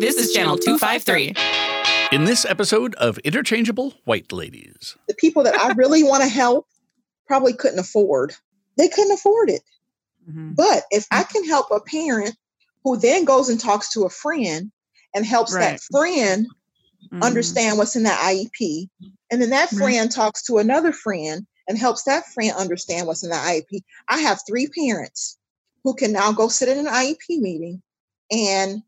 This is Channel 253. In this episode of Interchangeable White Ladies, the people that I really want to help probably couldn't afford. They couldn't afford it. Mm-hmm. But if I can help a parent who then goes and talks to a friend and helps right. that friend mm-hmm. understand what's in that IEP, and then that friend talks to another friend and helps that friend understand what's in the IEP. I have three parents who can now go sit in an IEP meeting and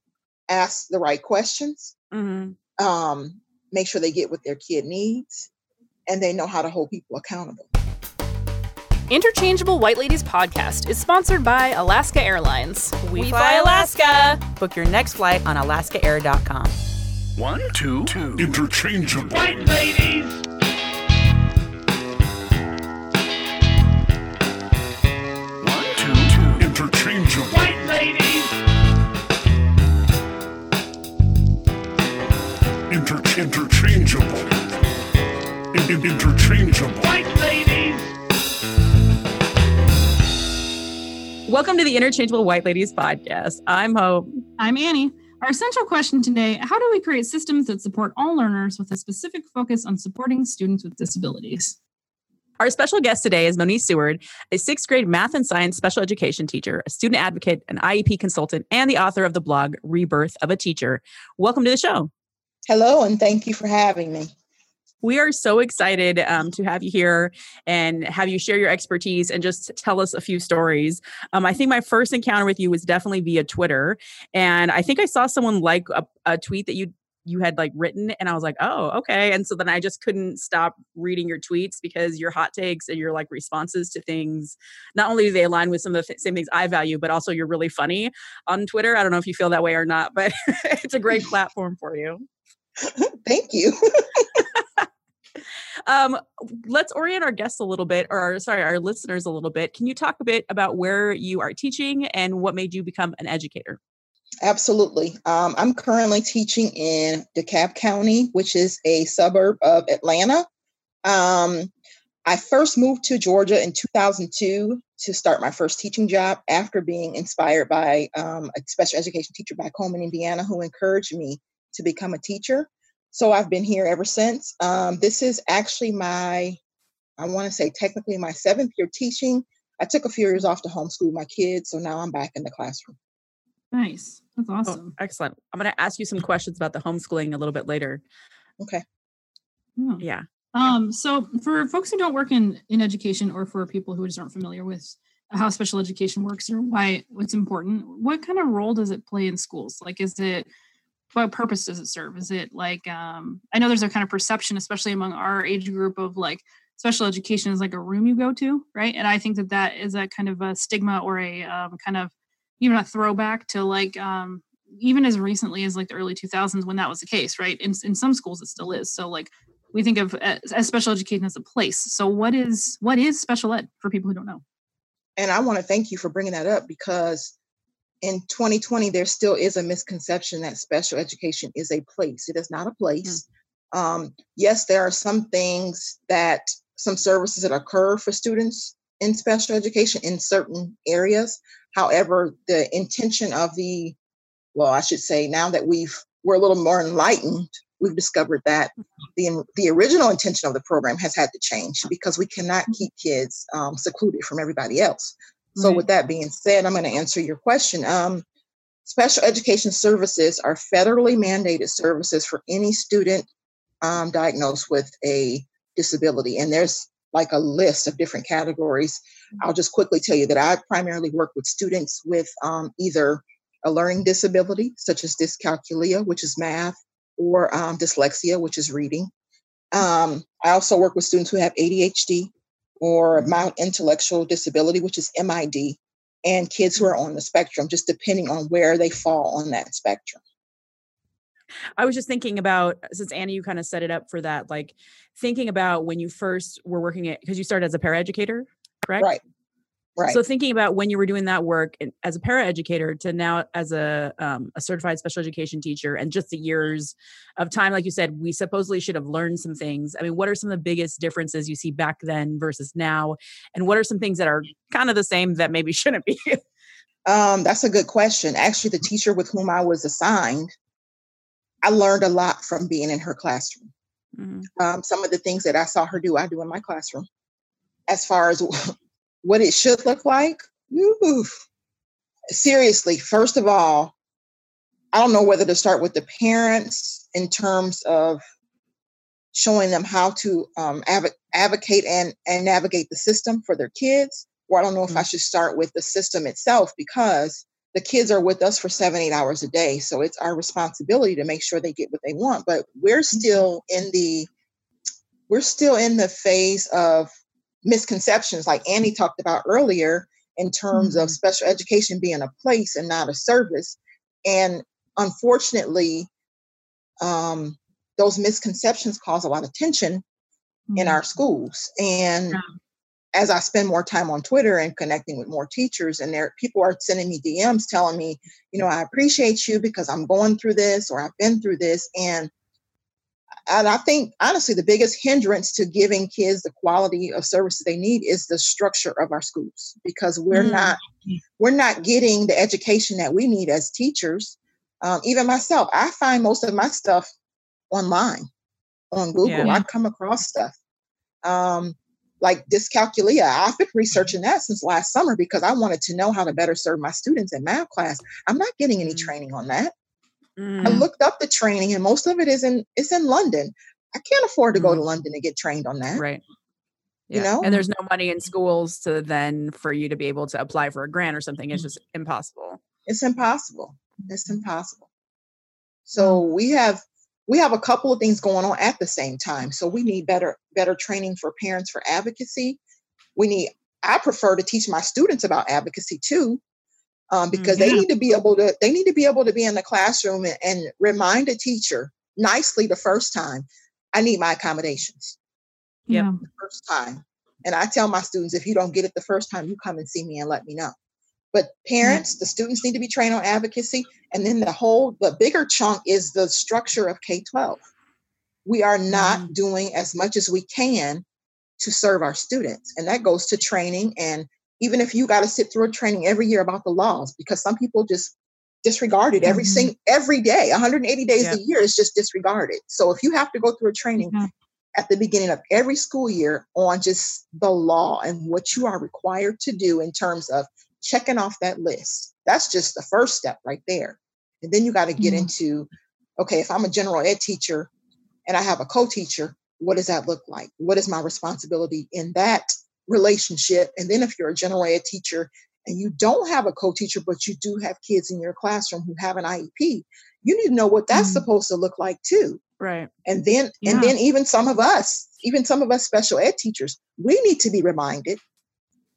ask the right questions, mm-hmm. um, make sure they get what their kid needs, and they know how to hold people accountable. Interchangeable White Ladies podcast is sponsored by Alaska Airlines. We, we fly Alaska. Book your next flight on alaskaair.com. One, two, two. Interchangeable White Ladies. Interchangeable. In- interchangeable. White ladies. Welcome to the Interchangeable White Ladies podcast. I'm Hope. I'm Annie. Our essential question today How do we create systems that support all learners with a specific focus on supporting students with disabilities? Our special guest today is Moniece Seward, a sixth grade math and science special education teacher, a student advocate, an IEP consultant, and the author of the blog Rebirth of a Teacher. Welcome to the show. Hello, and thank you for having me. We are so excited um, to have you here and have you share your expertise and just tell us a few stories. Um, I think my first encounter with you was definitely via Twitter, and I think I saw someone like a, a tweet that you you had like written and i was like oh okay and so then i just couldn't stop reading your tweets because your hot takes and your like responses to things not only do they align with some of the th- same things i value but also you're really funny on twitter i don't know if you feel that way or not but it's a great platform for you thank you um, let's orient our guests a little bit, or sorry, our listeners a little bit. Can you talk a bit about where you are teaching and what made you become an educator? Absolutely. Um, I'm currently teaching in DeKalb County, which is a suburb of Atlanta. Um, I first moved to Georgia in 2002 to start my first teaching job after being inspired by um, a special education teacher back home in Indiana who encouraged me to become a teacher. So I've been here ever since. Um, this is actually my, I want to say technically my seventh year teaching. I took a few years off to homeschool my kids, so now I'm back in the classroom. Nice. That's oh, awesome. Oh, excellent. I'm going to ask you some questions about the homeschooling a little bit later. Okay. Oh. Yeah. Um, so for folks who don't work in, in education or for people who just aren't familiar with how special education works or why it's important, what kind of role does it play in schools? Like, is it what purpose does it serve? Is it like um, I know there's a kind of perception, especially among our age group, of like special education is like a room you go to, right? And I think that that is a kind of a stigma or a um, kind of even a throwback to like um, even as recently as like the early 2000s when that was the case, right? In in some schools it still is. So like we think of as, as special education as a place. So what is what is special ed for people who don't know? And I want to thank you for bringing that up because in 2020, there still is a misconception that special education is a place. It is not a place. Mm. Um, yes, there are some things that some services that occur for students in special education in certain areas. However, the intention of the, well, I should say now that we've we're a little more enlightened, we've discovered that the the original intention of the program has had to change because we cannot mm. keep kids um, secluded from everybody else. So, right. with that being said, I'm going to answer your question. Um, special education services are federally mandated services for any student um, diagnosed with a disability. And there's like a list of different categories. Mm-hmm. I'll just quickly tell you that I primarily work with students with um, either a learning disability, such as dyscalculia, which is math, or um, dyslexia, which is reading. Um, I also work with students who have ADHD, or mild intellectual disability, which is MID, and kids who are on the spectrum, just depending on where they fall on that spectrum. I was just thinking about since Annie, you kind of set it up for that, like thinking about when you first were working at because you started as a paraeducator, correct? Right. Right. So thinking about when you were doing that work as a paraeducator to now as a um, a certified special education teacher, and just the years of time, like you said, we supposedly should have learned some things. I mean, what are some of the biggest differences you see back then versus now, and what are some things that are kind of the same that maybe shouldn't be? um, that's a good question. Actually, the teacher with whom I was assigned I learned a lot from being in her classroom. Mhm. Um, some of the things that I saw her do, I do in my classroom. As far as what it should look like, oof. seriously, first of all, I don't know whether to start with the parents in terms of showing them how to um, advo- advocate and, and navigate the system for their kids, or I don't know if I should start with the system itself because the kids are with us for seven, eight hours a day. So it's our responsibility to make sure they get what they want. But we're still in the we're still in the phase of misconceptions, like Annie talked about earlier, in terms of special education being a place and not a service. And unfortunately, um, those misconceptions cause a lot of tension in our schools. And Yeah. as I spend more time on Twitter and connecting with more teachers, and there people are sending me DMs telling me, you know, I appreciate you because I'm going through this or I've been through this. And and I think honestly, the biggest hindrance to giving kids the quality of services they need is the structure of our schools because we're Mm. not we're not getting the education that we need as teachers. Um, even myself, I find most of my stuff online on Google. Yeah. I come across stuff um, like dyscalculia. I've been researching that since last summer because I wanted to know how to better serve my students in math class. I'm not getting any Mm. training on that. I Mm. looked up the training, and most of it is in it's in London. I can't afford to go to Mm. London to get trained on that. Right. You know? and there's no money in schools to then for you to be able to apply for a grant or something. It's Mm. just impossible. It's impossible. It's impossible. So we have we have a couple of things going on at the same time. So we need better better training for parents for advocacy. We need I prefer to teach my students about advocacy too, um, because they mm-hmm. need to be able to they need to be able to be in the classroom and, and remind a teacher nicely the first time, I need my accommodations Yeah. the first time. And I tell my students, if you don't get it the first time, you come and see me and let me know. But mm-hmm. parents, the students need to be trained on advocacy. And then the whole, the bigger chunk is the structure of K 12. We are not mm-hmm. doing as much as we can to serve our students. And that goes to training. And even if you got to sit through a training every year about the laws, because some people just disregard it every Mhm. sing every day, 180 days a year is just disregarded. So if you have to go through a training Yeah. at the beginning of every school year on just the law and what you are required to do in terms of checking off that list. That's just the first step right there. And then you got to get Mhm. into okay, if I'm a general ed teacher and I have a co teacher, what does that look like? What is my responsibility in that relationship? And then if you're a general ed teacher and you don't have a co teacher, but you do have kids in your classroom who have an IEP, you need to know what that's Mhm. supposed to look like too Right. and then Yeah. and then even some of us even some of us special ed teachers we need to be reminded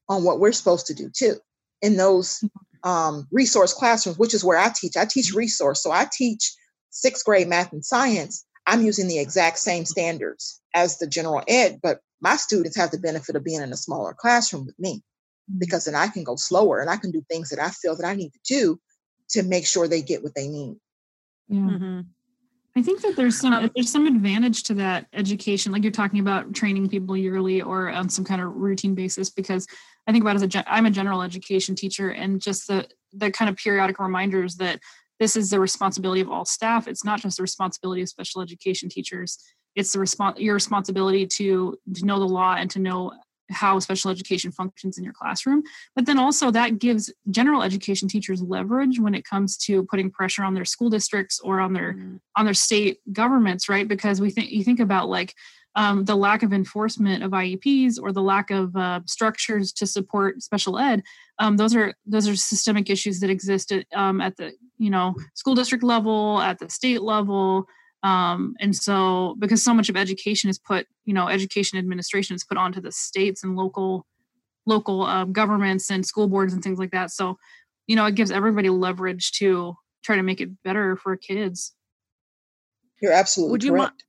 on what we're supposed to do too in those um, resource classrooms which is where i teach i teach resource so i teach sixth grade math and science i'm using the exact same standards as the general ed but my students have the benefit of being in a smaller classroom with me because then i can go slower and i can do things that i feel that i need to do to make sure they get what they need Yeah. Mhm. I think that there's some Um, there's some advantage to that education, like you're talking about training people yearly or on some kind of routine basis. Because I think about as a gen- I'm a general education teacher, and just the the kind of periodic reminders that this is the responsibility of all staff. It's not just the responsibility of special education teachers. It's the respons- your responsibility to to know the law and to know how special education functions in your classroom. But then also that gives general education teachers leverage when it comes to putting pressure on their school districts or on their Mhm. on their state governments, right? Because we think you think about like um, the lack of enforcement of IEPs or the lack of uh, structures to support special ed. Um, those are those are systemic issues that exist at, um, at the you know school district level, at the state level, um, and so because so much of education is put you know education administration is put onto the states and local local um, governments and school boards and things like that. So you know it gives everybody leverage to try to make it better for kids. you're absolutely Would you mi- correct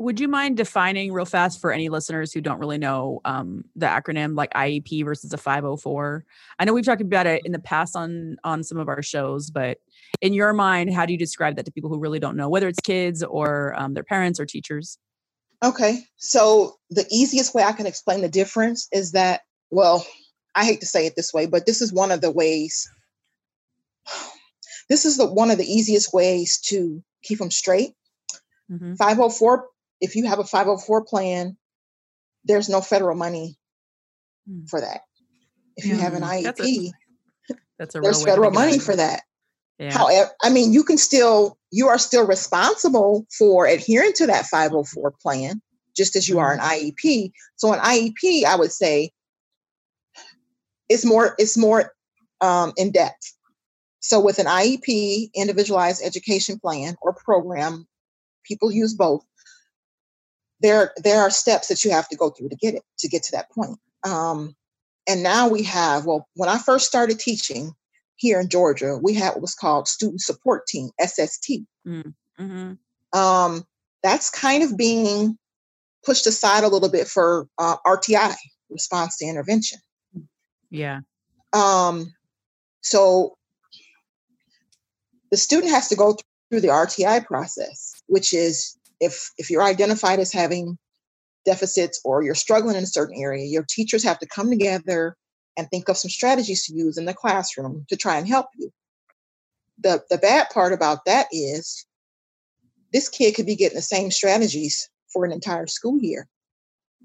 Would you mind defining real fast for any listeners who don't really know um, the acronym like IEP versus a 504? I know we've talked about it in the past on on some of our shows, but in your mind, how do you describe that to people who really don't know, whether it's kids or um, their parents or teachers? Okay, so the easiest way I can explain the difference is that, well, I hate to say it this way, but this is one of the ways. This is the one of the easiest ways to keep them straight. Mhm. 504, if you have a 504 plan, there's no federal money Mm. for that. If you have an Mm, that's a- IEP, That's a there's federal money for that. Yeah. However, I mean, you can still, you are still responsible for adhering to that 504 plan, just as you are an IEP. So an IEP, I would say, it's more, it's more um, in depth. So with an IEP, individualized education plan or program, people use both. There, there are steps that you have to go through to get it, to get to that point. Um, and now we have, well, when I first started teaching, here in Georgia, we had what was called Student Support Team, SST. Mm-hmm. Um, that's kind of being pushed aside a little bit for uh, RTI, response to intervention. Yeah. Um, so the student has to go through the RTI process, which is if if you're identified as having deficits or you're struggling in a certain area, your teachers have to come together and think of some strategies to use in the classroom to try and help you. The the bad part about that is this kid could be getting the same strategies for an entire school year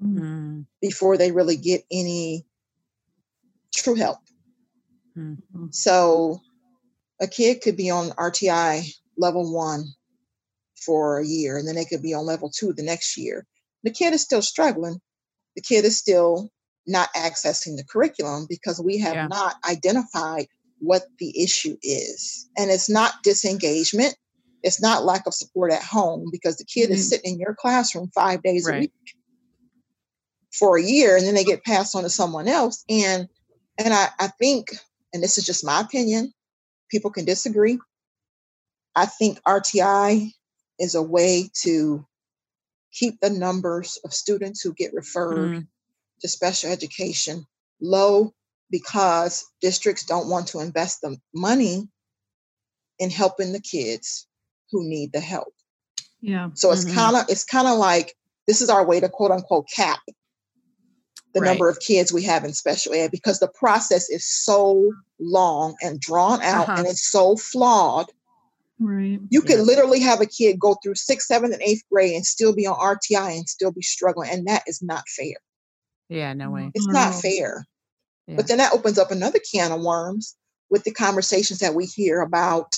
Mm. before they really get any true help. Mm. So a kid could be on RTI level one for a year, and then they could be on level two the next year. The kid is still struggling. The kid is still not accessing the curriculum because we have Yeah. not identified what the issue is. And it's not disengagement, it's not lack of support at home because the kid is Mhm. sitting in your classroom five days a week for a year and then they get passed on to someone else. And and I, I think, and this is just my opinion, people can disagree. I think RTI is a way to keep the numbers of students who get referred Mm. to special education low because districts don't want to invest the money in helping the kids who need the help. Yeah. So it's Mhm. kind of it's kind of like this is our way to quote unquote cap the Right. number of kids we have in special ed because the process is so long and drawn out Uh-huh. and it's so flawed. Right. You could Yeah. literally have a kid go through sixth, seventh, and eighth grade and still be on RTI and still be struggling, and that is not fair. Yeah. No way. It's No. not fair. Yeah. But then that opens up another can of worms with the conversations that we hear about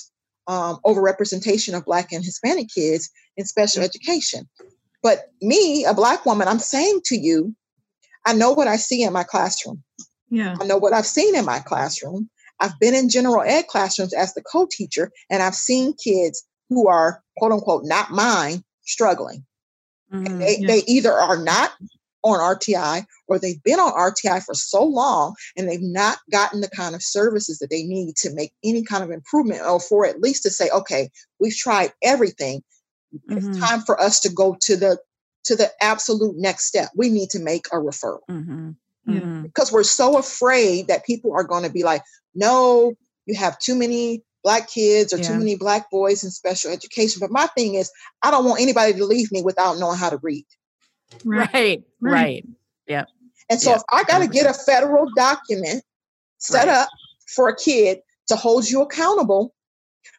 um, overrepresentation of Black and Hispanic kids in special education. But me, a Black woman, I'm saying to you, I know what I see in my classroom. Yeah. I know what I've seen in my classroom. I've been in general ed classrooms as the co teacher, and I've seen kids who are quote unquote not mine struggling. Mhm. They, Yeah. they either are not on RTI or they've been on RTI for so long and they've not gotten the kind of services that they need to make any kind of improvement or for at least to say, okay, we've tried everything. Mhm. It's time for us to go to the to the absolute next step. We need to make a referral Mhm. Yeah. Mhm. because we're so afraid that people are going to be like, no, you have too many black kids or Yeah. too many black boys in special education. But my thing is, I don't want anybody to leave me without knowing how to read. Right. Right. Right. Right. And so Yeah, if I got to get a federal document set Right. up for a kid to hold you accountable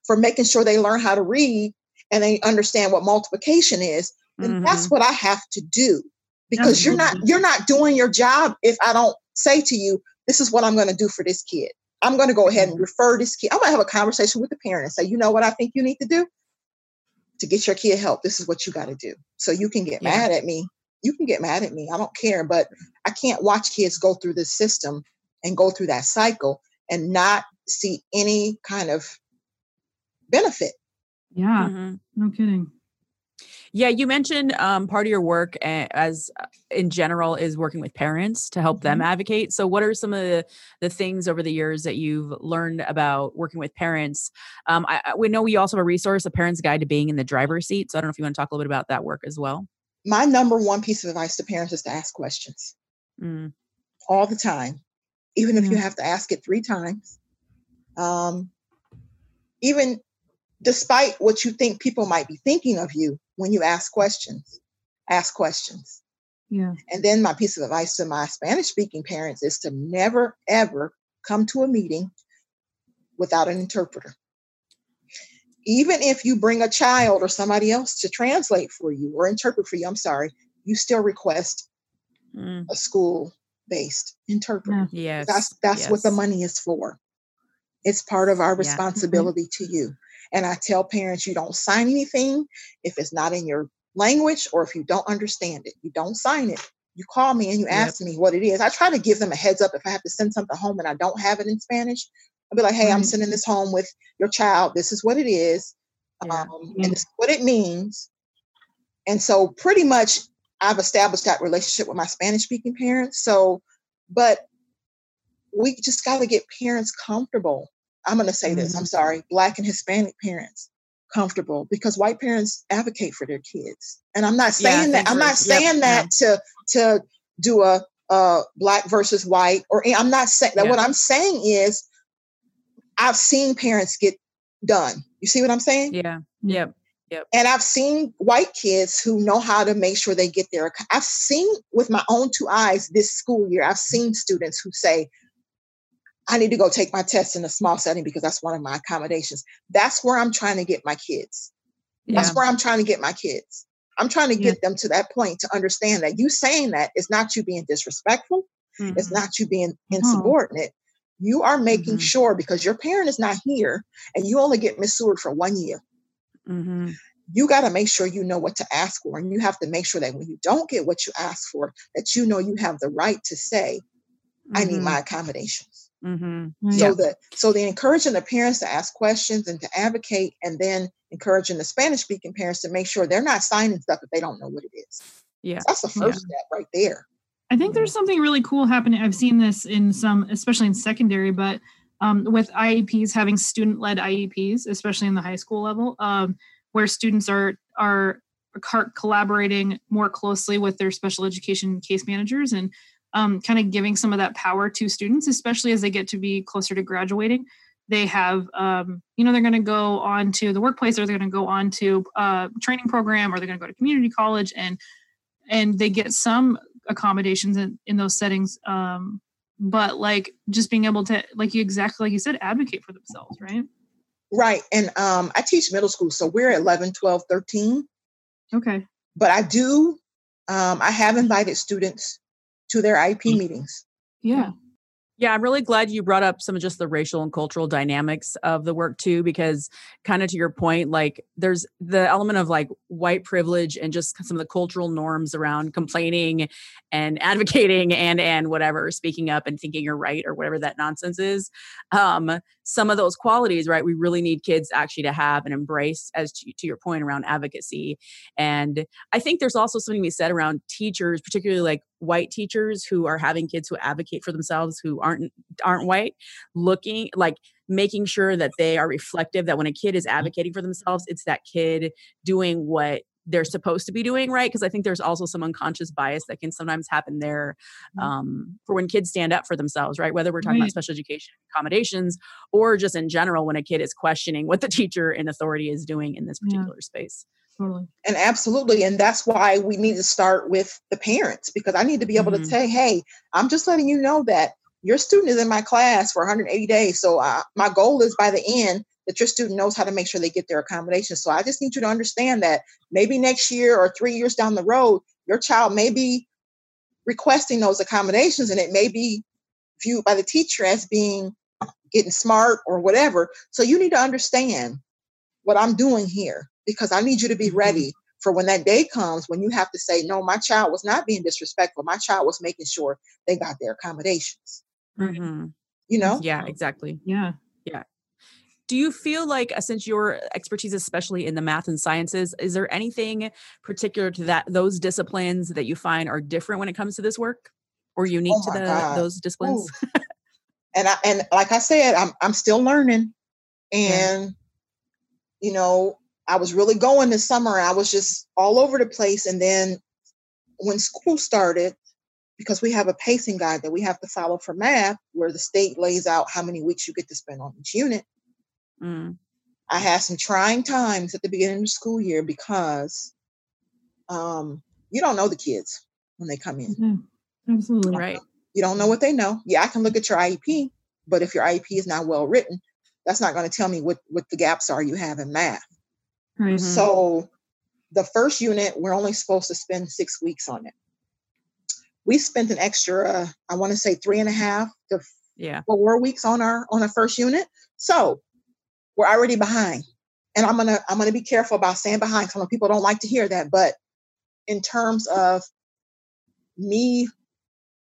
for making sure they learn how to read and they understand what multiplication is, then that's Mhm. what I have to do. Because you're not you're not doing your job if I don't say to you, this is what I'm going to do for this kid. I'm going to go ahead and Mhm. refer this kid. I'm going to have a conversation with the parent and say, you know what I think you need to do to get your kid help. This is what you got to do. So you can get Yeah. mad at me. You can get mad at me. I don't care. But I can't watch kids go through this system and go through that cycle and not see any kind of benefit. Yeah. Mhm. No kidding. Yeah, you mentioned um, part of your work as uh, in general is working with parents to help them advocate. So, what are some of the, the things over the years that you've learned about working with parents? Um, I, we know we also have a resource, a parent's guide to being in the driver's seat. So, I don't know if you want to talk a little bit about that work as well. My number one piece of advice to parents is to ask questions Mm, all the time, even if you have to ask it three times. Um, even despite what you think people might be thinking of you when you ask questions, ask questions. Yeah. And then my piece of advice to my Spanish speaking parents is to never, ever come to a meeting without an interpreter. even if you bring a child or somebody else to translate for you or interpret for you, I'm sorry, you still request Mm. a school based interpreter. Yeah. Yes. That's that's what the money is for. It's part of our Yeah. responsibility to you. And I tell parents you don't sign anything if it's not in your language or if you don't understand it. You don't sign it. You call me and you Yep. ask me what it is. I try to give them a heads up if I have to send something home and I don't have it in Spanish. I'll be like, hey, I'm sending this home with your child. This is what it is. Yeah. Um, Yeah. and this is what it means. And so pretty much I've established that relationship with my Spanish speaking parents. So, but we just got to get parents comfortable. I'm going to say this, I'm sorry, Black and Hispanic parents comfortable because white parents advocate for their kids. And I'm not Yeah, saying that, I'm not yep, saying yeah. that to, to do a, uh, black versus white, or I'm not saying that. Yeah. What I'm saying is, I've seen parents get done. You see what I'm saying? Yeah. Yep. Yep. And I've seen white kids who know how to make sure they get their. I've seen with my own two eyes this school year. I've seen students who say, "I need to go take my test in a small setting because that's one of my accommodations." That's where I'm trying to get my kids. Yeah. That's where I'm trying to get my kids. I'm trying to Yeah. get them to that point to understand that you saying that is not you being disrespectful. It's Mhm. not you being insubordinate. You are making Mhm. sure because your parent is not here and you only get Miss Seward for one year Mhm. you got to make sure you know what to ask for and you have to make sure that when you don't get what you ask for that you know you have the right to say i need Mhm. my accommodations Mhm. Right. so the so the encouraging the parents to ask questions and to advocate and then encouraging the spanish speaking parents to make sure they're not signing stuff if they don't know what it is Yeah. that's the first step right there I think there's something really cool happening. I've seen this in some, especially in secondary, but um, with IEPs having student-led IEPs, especially in the high school level, um, where students are are collaborating more closely with their special education case managers and um, kind of giving some of that power to students, especially as they get to be closer to graduating. They have, um, you know, they're going to go on to the workplace, or they're going to go on to a training program, or they're going to go to community college, and and they get some accommodations in, in those settings um but like just being able to like you exactly like you said advocate for themselves right? Right and um, i teach middle school so we're 11 12 13 okay. But i do um, i have invited students to their IEP meetings yeah Yeah, I'm really glad you brought up some of just the racial and cultural dynamics of the work too, because kind of to your point, like there's the element of like white privilege and just some of the cultural norms around complaining and advocating and and whatever, speaking up and thinking you're right or whatever that nonsense is. Um, some of those qualities, right? We really need kids actually to have and embrace, as to, to your point around advocacy. And I think there's also something to be said around teachers, particularly like white teachers who are having kids who advocate for themselves who aren't aren't white looking like making sure that they are reflective that when a kid is advocating for themselves it's that kid doing what they're supposed to be doing right? Because i think there's also some unconscious bias that can sometimes happen there um, for when kids stand up for themselves right? Whether we're talking about special education accommodations or just in general when a kid is questioning what the teacher in authority is doing in this Yeah. particular space totally And absolutely. And that's why we need to start with the parents because I need to be able Mhm. to say, hey, I'm just letting you know that your student is in my class for 180 days. So uh, my goal is by the end that your student knows how to make sure they get their accommodations. So I just need you to understand that maybe next year or three years down the road, your child may be requesting those accommodations and it may be viewed by the teacher as being getting smart or whatever. So you need to understand what I'm doing here because I need you to be Mhm. ready for when that day comes when you have to say, no, my child was not being disrespectful. My child was making sure they got their accommodations. Mhm. You know? yeah exactly yeah Yeah. do you feel like uh, since your expertise especially in the math and sciences is there anything particular to that those disciplines that you find are different when it comes to this work or unique Oh to the God. those disciplines and I and like I said, I'm I'm still learning. And you know, I was really going this summer. I was just all over the place. And then when school started, because we have a pacing guide that we have to follow for math, where the state lays out how many weeks you get to spend on each unit. Mm, I had some trying times at the beginning of the school year because um, you don't know the kids when they come in. yeah absolutely right You don't know what they know. Yeah, I can look at your IEP, but if your IEP is not well written, that's not going to tell me what what the gaps are you have in math. Mhm. So the first unit, we're only supposed to spend six weeks on it. We spent an extra, I want to say three and a half to Yeah. four weeks on our on our first unit. So we're already behind. And I'm gonna I'm gonna be careful about saying behind. because people don't like to hear that, but in terms of me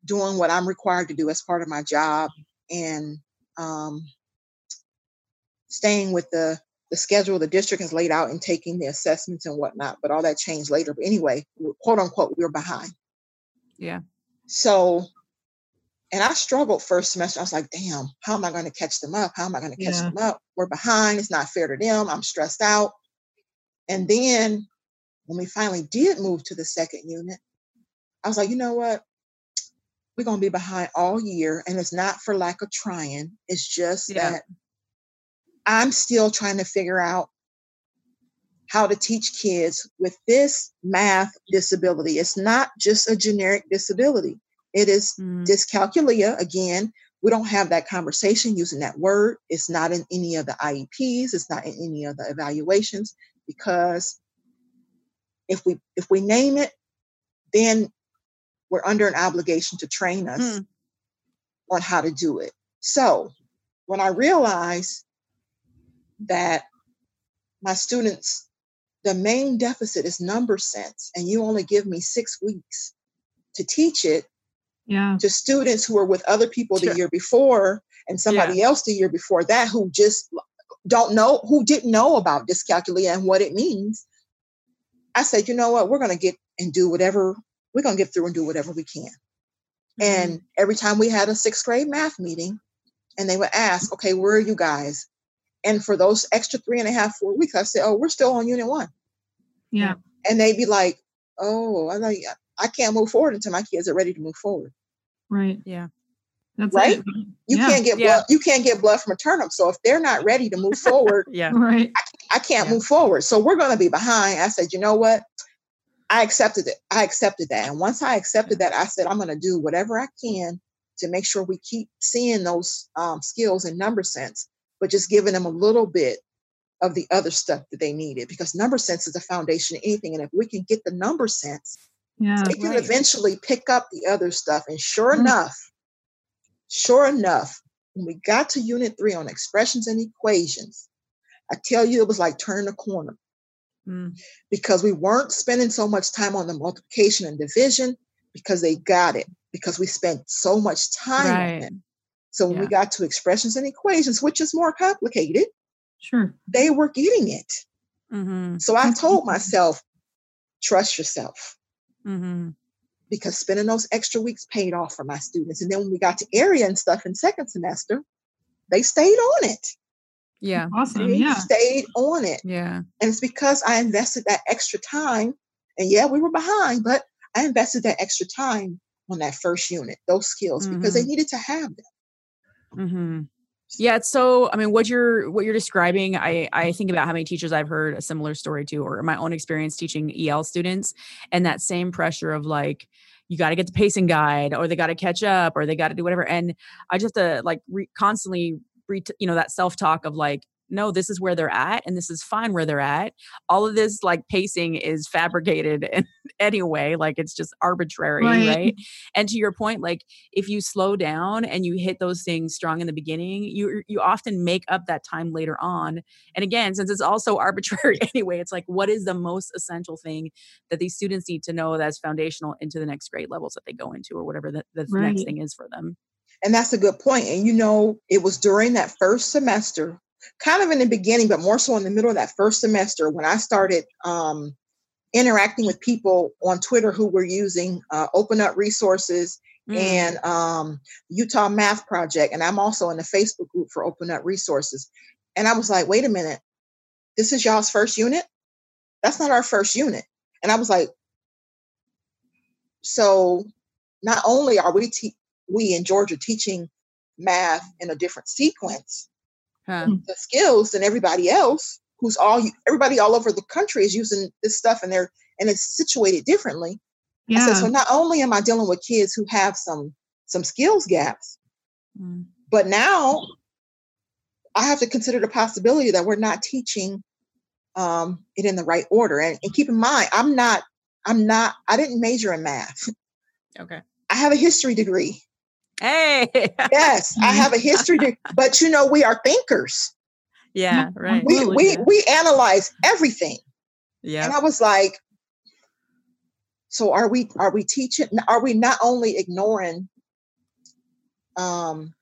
doing what I'm required to do as part of my job and um, staying with the the schedule the district has laid out and taking the assessments and whatnot, but all that changed later. But anyway, quote unquote, we we're behind. Yeah. So, and I struggled first semester. I was like, damn, how am I going to catch them up? How am I going to catch Yeah. them up? We're behind. It's not fair to them. I'm stressed out. And then when we finally did move to the second unit, I was like, you know what? We're going to be behind all year. And it's not for lack of trying. It's just Yeah. that I'm still trying to figure out how to teach kids with this math disability. It's not just a generic disability. It is Mm. dyscalculia. Again, we don't have that conversation using that word. It's not in any of the IEPs. It's not in any of the evaluations because if we if we name it, then we're under an obligation to train us Hmm. on how to do it. So when I realized that my students, the main deficit is number sense, and you only give me six weeks to teach it Yeah. to students who were with other people the Sure. year before and somebody else the year before that who just don't know, who didn't know about dyscalculia and what it means. I said, you know what, we're going to get and do whatever, we're going to get through and do whatever we can. Mm-hmm. And every time we had a sixth grade math meeting, and they would ask, okay, where are you guys? And for those extra three and a half, four weeks, I said, oh, we're still on unit one. Yeah. And they'd be like, oh, I, like, I can't move forward until my kids are ready to move forward. Right. Yeah. That's Right? it. You Yeah. can't get Yeah. blood. You can't get blood from a turnip. So if they're not ready to move forward, Yeah. Right. I can't Yeah. move forward. So we're going to be behind. I said, you know what? I accepted it. I accepted that. And once I accepted that, I said, I'm going to do whatever I can to make sure we keep seeing those um, skills in number sense, but just giving them a little bit of the other stuff that they needed because number sense is the foundation of anything. And if we can get the number sense, Yeah. they can right. eventually pick up the other stuff. And sure Mm. enough, sure enough, when we got to unit three on expressions and equations, I tell you, it was like turning a corner Mm. because we weren't spending so much time on the multiplication and division because they got it because we spent so much time on Right. it. So when we got to expressions and equations, which is more complicated, Sure. they were getting it. Mm-hmm. So I told myself, trust yourself. Mm-hmm. because spending those extra weeks paid off for my students. And then when we got to area and stuff in second semester, they stayed on it. Yeah. Awesome. They Yeah. stayed on it. Yeah. And it's because I invested that extra time. And yeah, we were behind, but I invested that extra time on that first unit, those skills, because they needed to have them. Mm-hmm. Yeah, it's so I mean what you're what you're describing, I I think about how many teachers I've heard a similar story to or my own experience teaching EL students and that same pressure of like you got to get the pacing guide or they got to catch up or they got to do whatever and I just uh, like re- constantly re- you know that self-talk of like no this is where they're at and this is fine where they're at all of this like pacing is fabricated and anyway like it's just arbitrary Right. right and to your point like if you slow down and you hit those things strong in the beginning you you often make up that time later on and again since it's also arbitrary anyway it's like what is the most essential thing that these students need to know that's foundational into the next grade levels that they go into or whatever the, the Right. next thing is for them And that's a good point. And you know, it was during that first semester, kind of in the beginning, but more so in the middle of that first semester, when I started um, interacting with people on Twitter who were using uh, Open Up Resources Mm. and um, Utah Math Project. And I'm also in the Facebook group for Open Up Resources. And I was like, wait a minute, this is y'all's first unit? That's not our first unit. And I was like, so not only are we te- we in Georgia teaching math in a different sequence, Huh. the skills than everybody else who's all everybody all over the country is using this stuff and they're and it's situated differently. Yeah. said, so not only am I dealing with kids who have some some skills gaps, Mm. but now I have to consider the possibility that we're not teaching um, it in the right order. And, and keep in mind, I'm not, I'm not, I didn't major in math. Okay. I have a history degree. Hey. Yes, I have a history degree, but you know, we are thinkers. yeah. Right. We Absolutely, we we analyze everything. Yeah. And I was like, so are we are we teaching are we not only ignoring um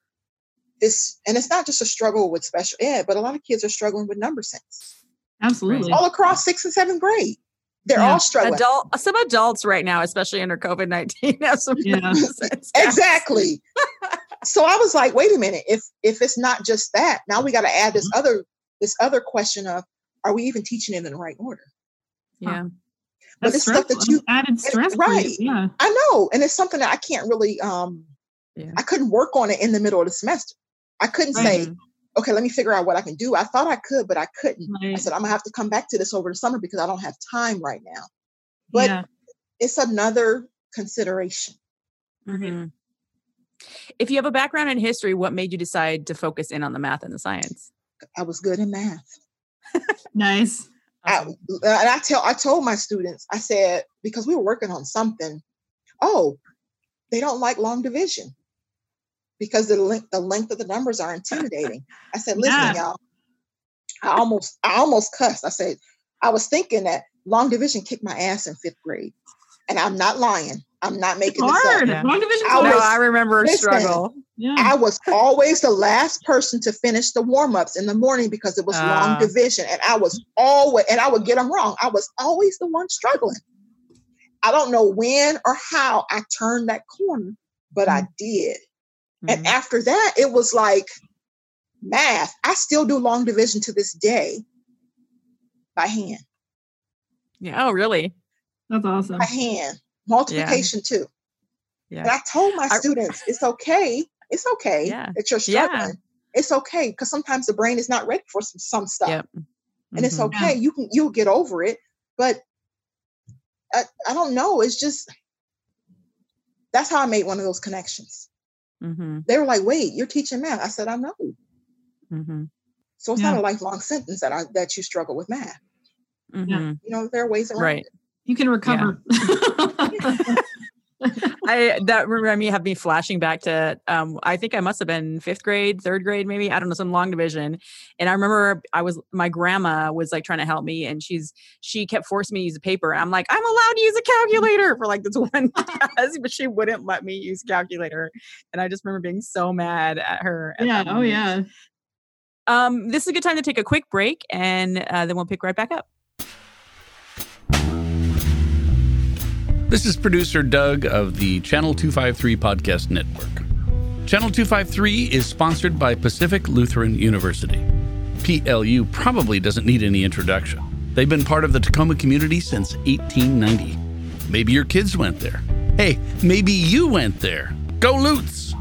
this and it's not just a struggle with special ed, but a lot of kids are struggling with number sense. Absolutely. All across sixth and seventh grade. They're Yeah. all struggling. Adult, some adults right now, especially under COVID nineteen, have some Yeah. nonsense. exactly. so I was like, wait a minute, if if it's not just that, now we got to add this other this other question of are we even teaching it in the right order? Yeah. but That's it's stuff that you- added stress. for you. right. Yeah. I know, and it's something that I can't really um Yeah. I couldn't work on it in the middle of the semester. I couldn't say, Mhm. Okay, let me figure out what I can do. I thought I could, but I couldn't. I said, I'm gonna have to come back to this over the summer because I don't have time right now. But yeah. it's another consideration. Mhm. If you have a background in history, what made you decide to focus in on the math and the science? I was good in math. Nice. I- and I tell I told my students, I said, because we were working on something, oh, they don't like long division because the length the length of the numbers are intimidating. I said, listen, Yeah. y'all, I almost I almost cussed. I said, I was thinking that long division kicked my ass in fifth grade. And I'm not lying. I'm not making this Hard. up. Long division. I no, I remember a listen, struggle. Yeah. I was always the last person to finish the warm-ups in the morning because it was Ah. long division. And I was always, and I would get them wrong. I was always the one struggling. I don't know when or how I turned that corner, but I did. And Mhm. after that, it was like math. I still do long division to this day by hand. Yeah. Oh, really? That's awesome. By hand. Multiplication too. Yeah. And I told my I- students, it's okay. It's okay Yeah. that you're Yeah. struggling. It's okay because sometimes the brain is not ready for some, some stuff. Yep. And it's Mhm. okay. You can you'll get over it. But I, I don't know. It's just that's how I made one of those connections. Mhm. They were like, wait, you're teaching math. I said, I know. Mhm. So it's not a lifelong sentence that I that you struggle with math. Mhm. You know, there are ways around Right. it. You can recover. I that remember me have me flashing back to um I think I must have been fifth grade, third grade, maybe I don't know some long division, and I remember I was my grandma was like trying to help me, and she's she kept forcing me to use a paper. And I'm like I'm allowed to use a calculator for like this one class, but she wouldn't let me use a calculator, and I just remember being so mad at her. at yeah. Oh yeah. Um, this is a good time to take a quick break, and uh, then we'll pick right back up. This is producer Doug of the Channel 253 Podcast Network. Channel 253 is sponsored by Pacific Lutheran University. PLU probably doesn't need any introduction. They've been part of the Tacoma community since 1890. Maybe your kids went there. Hey, maybe you went there. Go Lutes!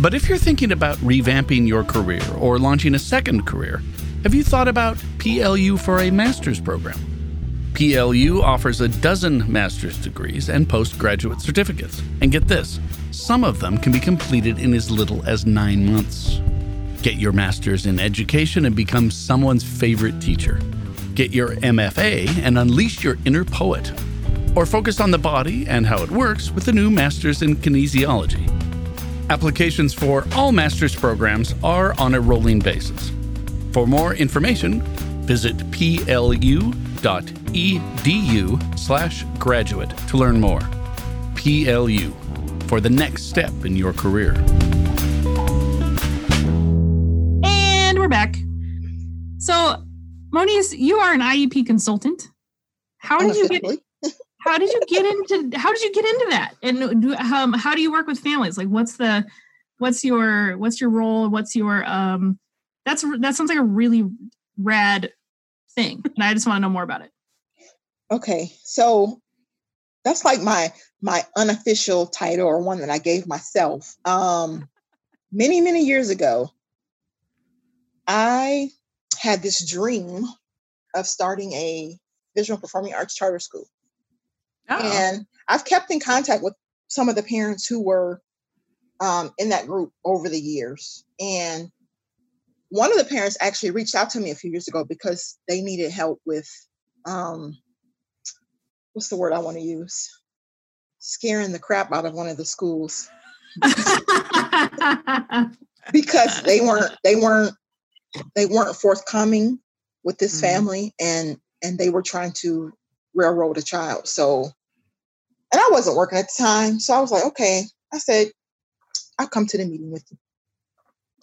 But if you're thinking about revamping your career or launching a second career, have you thought about PLU for a master's program? PLU offers a dozen master's degrees and postgraduate certificates. And get this some of them can be completed in as little as nine months. Get your master's in education and become someone's favorite teacher. Get your MFA and unleash your inner poet. Or focus on the body and how it works with the new master's in kinesiology. Applications for all master's programs are on a rolling basis. For more information, visit plu.edu slash graduate to learn more. PLU, for the next step in your career. And we're back. So, Moniece, you are an IEP consultant. How did you get? How did you get into? How did you get into that? And do, um, how do you work with families? Like, what's the, what's your, what's your role? What's your um? That's that sounds like a really rad thing, and I just want to know more about it. Okay, so that's like my my unofficial title or one that I gave myself. Um, many many years ago, I had this dream of starting a visual performing arts charter school, Oh. and I've kept in contact with some of the parents who were um, in that group over the years, and one of the parents actually reached out to me a few years ago because they needed help with um, what's the word I want to use? Scaring the crap out of one of the schools because they weren't they weren't they weren't forthcoming with this Mhm. family and and they were trying to railroad a child. So and I wasn't working at the time. So I was like, okay. I said, I'll come to the meeting with you.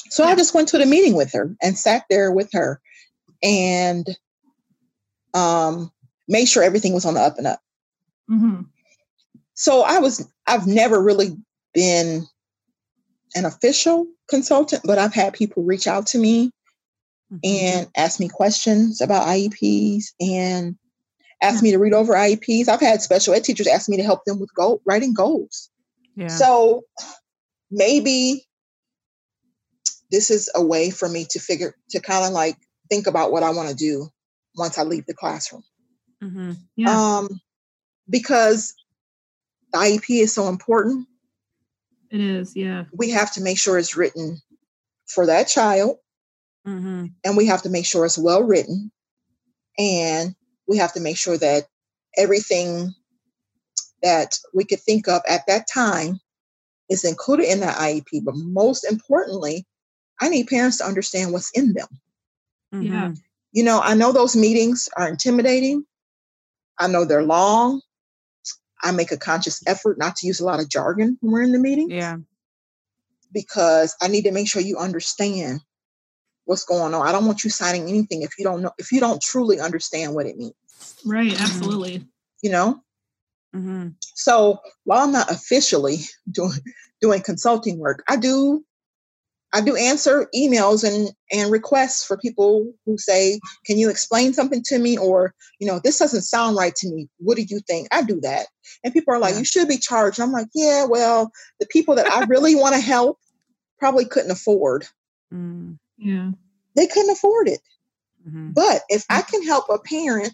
So I just went to the meeting with her and sat there with her and um made sure everything was on the up and up. Mhm. So I was I've never really been an official consultant, but I've had people reach out to me Mhm. and ask me questions about IEPs and ask me to read over IEPs. I've had special ed teachers ask me to help them with goal writing goals. yeah. So maybe this is a way for me to figure to kind of like think about what I want to do once I leave the classroom. Mhm. Yeah, Um because the IEP is so important. it is. Yeah. We have to make sure it's written for that child Mhm. and we have to make sure it's well written and we have to make sure that everything that we could think of at that time is included in that IEP. But most importantly, I need parents to understand what's in them. Yeah. Mhm. You know, I know those meetings are intimidating. I know they're long. I make a conscious effort not to use a lot of jargon when we're in the meeting Yeah. because I need to make sure you understand what's going on. I don't want you signing anything if you don't know if you don't truly understand what it means, Right. Mhm. Absolutely. you know? Mhm. So while I'm not officially doing doing consulting work, I do I do answer emails and and requests for people who say, "Can you explain something to me?" or you know, "This doesn't sound right to me. What do you think?" I do that, and people are like, Yeah. "You should be charged." I'm like, "Yeah, well, the people that I really want to help probably couldn't afford. Mm. Yeah. They couldn't afford it." Mhm. But if I can help a parent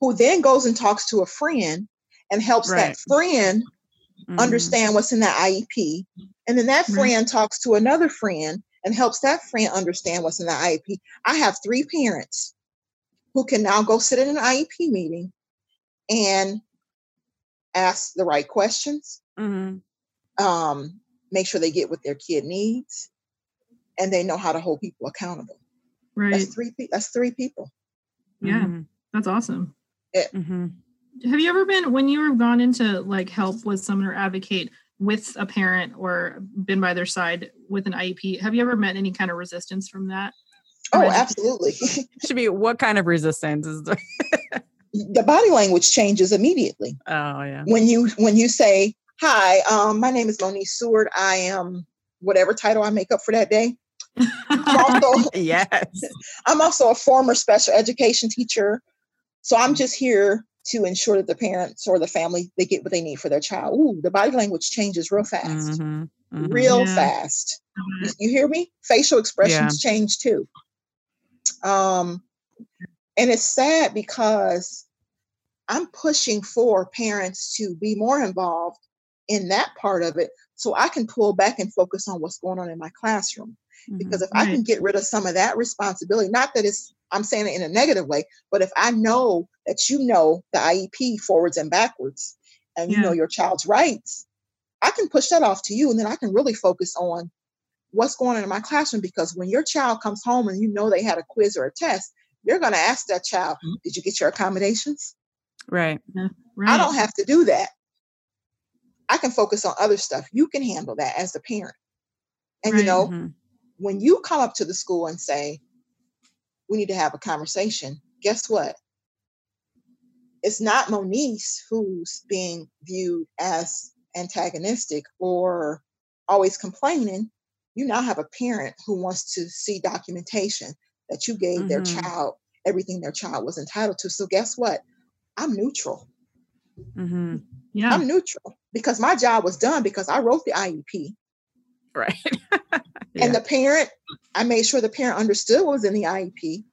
who then goes and talks to a friend and helps Right. that friend Mhm. understand what's in that IEP, and then that Right. friend talks to another friend and helps that friend understand what's in the IEP, I have three parents who can now go sit in an IEP meeting and ask the right questions, Mhm. um, make sure they get what their kid needs, and they know how to hold people accountable. Right. That's three. pe- That's three people. Yeah. Mhm. That's awesome. Mhm. Have you ever been when you have gone into like help with someone or advocate with a parent or been by their side with an IEP? Have you ever met any kind of resistance from that? Oh, Right. absolutely. Should be what kind of resistance is there? the body language changes immediately. Oh yeah. when you when you say hi um, my name is Moniece seward i am whatever title i make up for that day i'm also, yes. I'm also a former special education teacher so i'm just here to ensure that the parents or the family they get what they need for their child Ooh, the body language changes real fast Mhm. Mhm. real Yeah. fast you, you hear me facial expressions change too um and it's sad because i'm pushing for parents to be more involved in that part of it so i can pull back and focus on what's going on in my classroom because if i can get rid of some of that responsibility not that it's i'm saying it in a negative way but if i know that you know the iep forwards and backwards and you know your child's rights i can push that off to you and then i can really focus on what's going on in my classroom because when your child comes home and you know they had a quiz or a test you're going to ask that child did you get your accommodations Right. right. i don't have to do that i can focus on other stuff you can handle that as the parent and you Right. know Mhm. When you come up to the school and say we need to have a conversation guess what it's not Moniece who's being viewed as antagonistic or always complaining you now have a parent who wants to see documentation that you gave their Mhm. child everything their child was entitled to so guess what i'm neutral Mm-hmm. Yeah. i'm neutral because my job was done because i wrote the iep Right. And the parent, I made sure the parent understood what was in the IEP.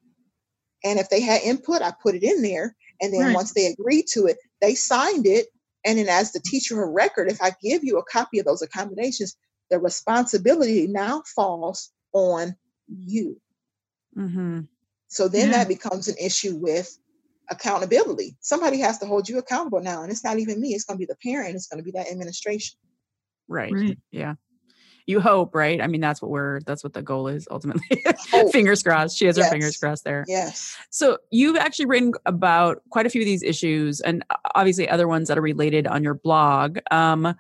And if they had input, I put it in there. And then Right. once they agreed to it, they signed it. And then as the teacher of record, if I give you a copy of those accommodations, the responsibility now falls on you. Mm-hmm. So then Yeah. that becomes an issue with accountability. Somebody has to hold you accountable now, and it's not even me. It's going to be the parent. It's going to be that administration. Right. Right. Yeah. You hope, right? I mean, that's what we're that's what the goal is ultimately. Fingers crossed. She has her fingers crossed there. Yes. So you've actually written about quite a few of these issues and uh, obviously other ones that are related on your blog. Um,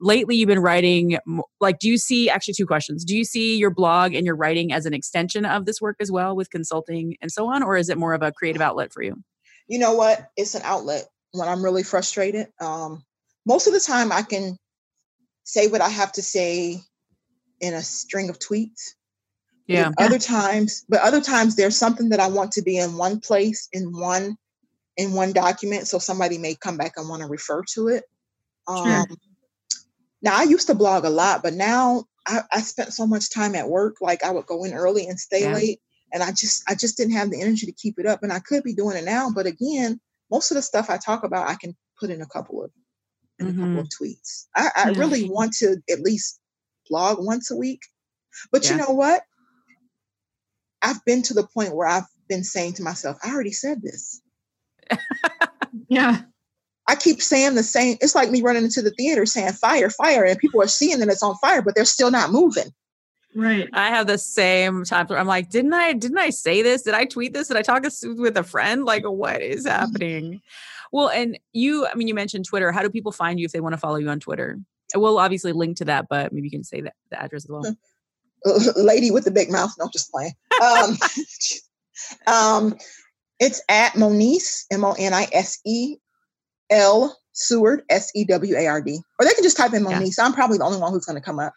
lately you've been writing like do you see actually two questions do you see your blog and your writing as an extension of this work as well with consulting and so on or is it more of a creative outlet for you You know what? It's an outlet when I'm really frustrated. Um, most of the time, I can say what I have to say in a string of tweets. But yeah Other times, but other times there's something that I want to be in one place in one in one document, so somebody may come back and want to refer to it. Um, Sure. Now I used to blog a lot, but now I, I spent so much time at work. Like I would go in early and stay Yeah. late, and I just I just didn't have the energy to keep it up. And I could be doing it now, but again, most of the stuff I talk about, I can put in a couple of in a couple of tweets. I, I Yeah. really want to at least blog once a week. But you know what? I've been to the point where I've been saying to myself, I already said this. Yeah. I keep saying the same. It's like me running into the theater saying fire, fire, and people are seeing that it's on fire, but they're still not moving. Right. i have the same times where i'm like didn't i didn't i say this did i tweet this did i talk this with a friend like what is mm-hmm. happening well and you i mean you mentioned twitter how do people find you if they want to follow you on twitter we'll obviously link to that but maybe you can say that the address as well Lady with the big mouth. No, just playing. Um, um, it's at Monice, M O N I S E L Seward, S E W A R D. Or they can just type in Yeah. I'm probably the only one who's going to come up.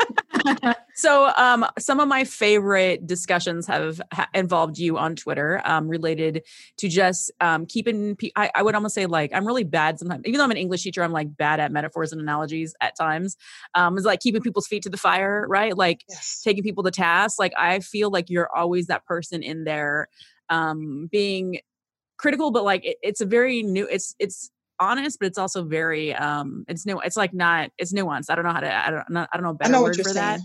So, um, some of my favorite discussions have ha- involved you on Twitter, um, related to just um, keeping. Pe- I, I would almost say like I'm really bad sometimes. Even though I'm an English teacher, I'm like bad at metaphors and analogies at times. Um, it's like keeping people's feet to the fire, right? Like Yes. taking people to task. Like I feel like you're always that person in there, um, being critical, but like it, it's a very new. It's it's honest, but it's also very um, it's new. It's like not. It's nuanced. I don't know how to. I don't. Not, I don't know a better know word for that.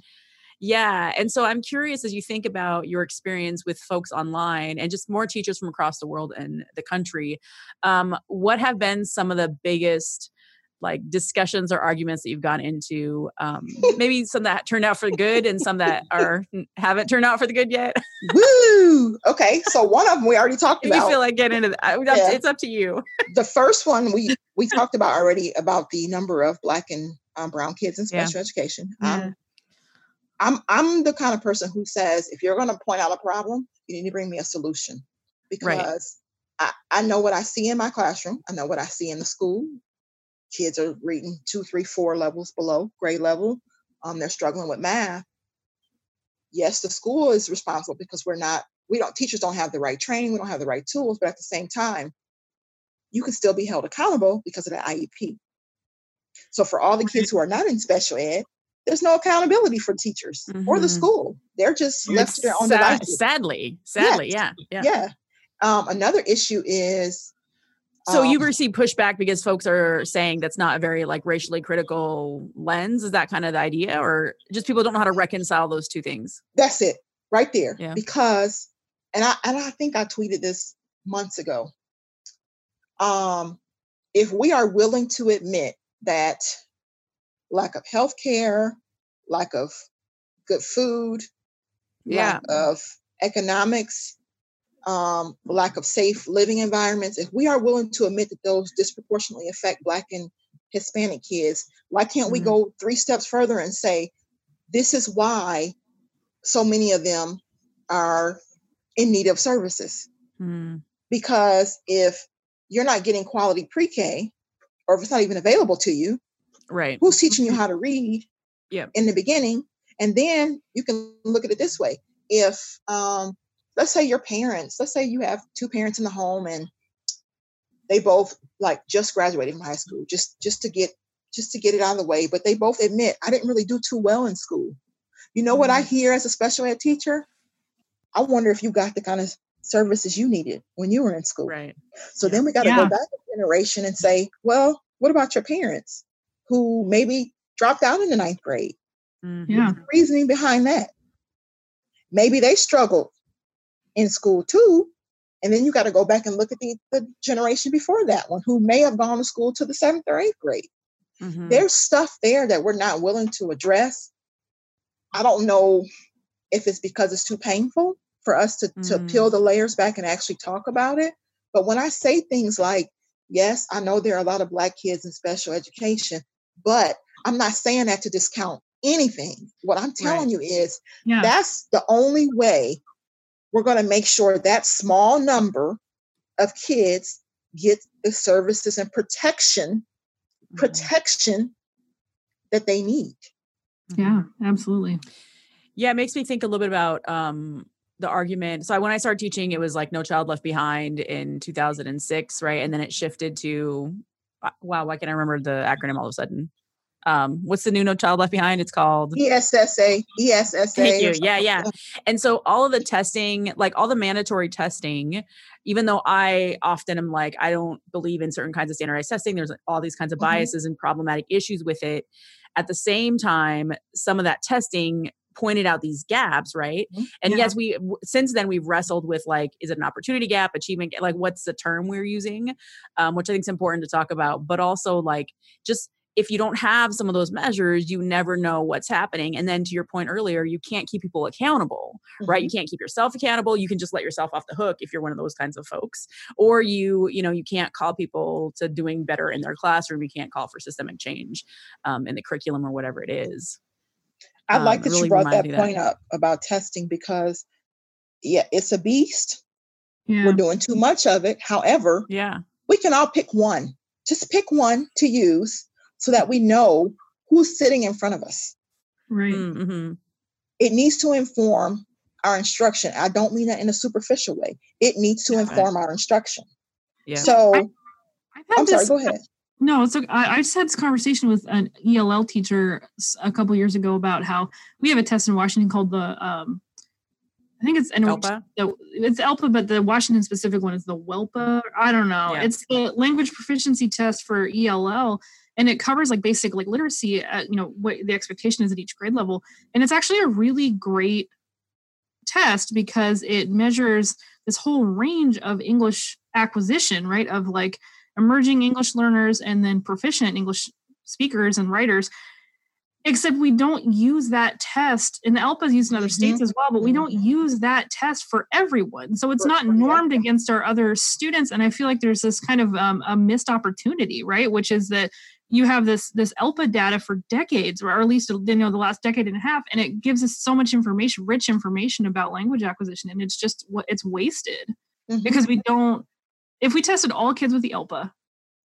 Yeah. And so I'm curious as you think about your experience with folks online and just more teachers from across the world and the country, um, what have been some of the biggest like discussions or arguments that you've gone into? Um, maybe some that turned out for the good and some that are haven't turned out for the good yet. Woo! Okay, so one of them we already talked about you feel like getting into that, Yeah. it's up to you. the first one we we talked about already about the number of black and um, brown kids in Yeah. special education. Yeah. Um, I'm I'm the kind of person who says if you're going to point out a problem, you need to bring me a solution because I, I know what I see in my classroom. I know what I see in the school. Kids are reading two, three, four levels below grade level. Um, they're struggling with math. Yes, the school is responsible because we're not. We don't. Teachers don't have the right training. We don't have the right tools. But at the same time, you can still be held accountable because of the IEP. So for all the kids who are not in special ed, there's no accountability for teachers or the Mhm. school. They're just left to their own Sa- devices. sadly, sadly, yeah, yeah. Yeah. Um, another issue is So you um, receive pushback because folks are saying that's not a very like racially critical lens. Is that kind of the idea, or just people don't know how to reconcile those two things? that's it right there. Yeah. Because and I and I think I tweeted this months ago. Um, if we are willing to admit that lack of health care, lack of good food, Yeah. lack of economics, um, lack of safe living environments, if we are willing to admit that those disproportionately affect Black and Hispanic kids, why can't we Mhm. go three steps further and say, this is why so many of them are in need of services? Mm, Because if you're not getting quality pre K, or if it's not even available to you, right. who's teaching you how to read Yeah. in the beginning and then you can look at it this way if um, let's say your parents let's say you have two parents in the home and they both like just graduated from high school just just to get just to get it out of the way but they both admit i didn't really do too well in school you know what i hear as a special ed teacher i wonder if you got the kind of services you needed when you were in school Right. so then we got to Yeah. go back a generation and say, well, what about your parents who maybe dropped out in the ninth grade? Mhm. Yeah. Reasoning behind that. maybe they struggled in school too. And then you got to go back and look at the, the generation before that one who may have gone to school to the seventh or eighth grade. Mm-hmm. There's stuff there that we're not willing to address. I don't know if it's because it's too painful for us to, mm-hmm. to peel mm. the layers back and actually talk about it. But when I say things like, yes, I know there are a lot of Black kids in special education, but I'm not saying that to discount anything. What I'm telling right. you is yeah. that's the only way we're going to make sure that small number of kids get the services and protection mm-hmm. protection that they need. Yeah, absolutely. Yeah, it makes me think a little bit about um, the argument. So when I started teaching, it was like No Child Left Behind in 2006, right? And then it shifted to uh, wow, why can't I remember the acronym all of a sudden? Um what's the new no child left behind it's called essa essa Thank you. yeah yeah and so all of the testing like all the mandatory testing even though i often am like i don't believe in certain kinds of standardized testing there's all these kinds of mm-hmm. biases mm-hmm. and problematic issues with it at the same time some of that testing pointed out these gaps right mm-hmm. and yeah. yes we since then we've wrestled with like is it an opportunity gap achievement like what's the term we're using um, which i think is important to talk about but also like just if you don't have some of those measures, you never know what's happening. And then to your point earlier, you can't keep people accountable, mm-hmm. right? You mm-hmm. can't keep yourself accountable. You can just let yourself off the hook if you're one of those kinds of folks. Or you, you know, you can't call people to doing better in their classroom. You can't call for systemic change um, in the curriculum or whatever it is. I um, like that really you brought that point that. up about testing because yeah, it's a beast. Yeah. We're doing too much of it. However, yeah, we can all pick one. Just pick one to use so that we know who's sitting in front of us. Right. Mm-hmm. It needs to inform our instruction. I don't mean that in a superficial way. It needs to inform our instruction. Yeah. So I, am sorry, go ahead. No, it's okay. I, I just had this conversation with an ELL teacher a couple years ago about how we have a test in Washington called the um, I think it's ELPA. It's ELPA, but the Washington specific one is the WELPA. I don't know. Yeah. It's the language proficiency test for ELL, and it covers like basic like literacy at, you know what the expectation is at each grade level and it's actually a really great test because it measures this whole range of english acquisition right of like emerging english learners and then proficient english speakers and writers except we don't use that test and the ELPA is used in other mm-hmm. states as well but we don't mm-hmm. use that test for everyone so it's not normed against our other students and i feel like there's this kind of um, a missed opportunity right which is that you have this this ELPA data for decades, or at least you know the last decade and a half, and it gives us so much information, rich information about language acquisition, and it's just what it's wasted mm-hmm. because we don't. If we tested all kids with the ELPA,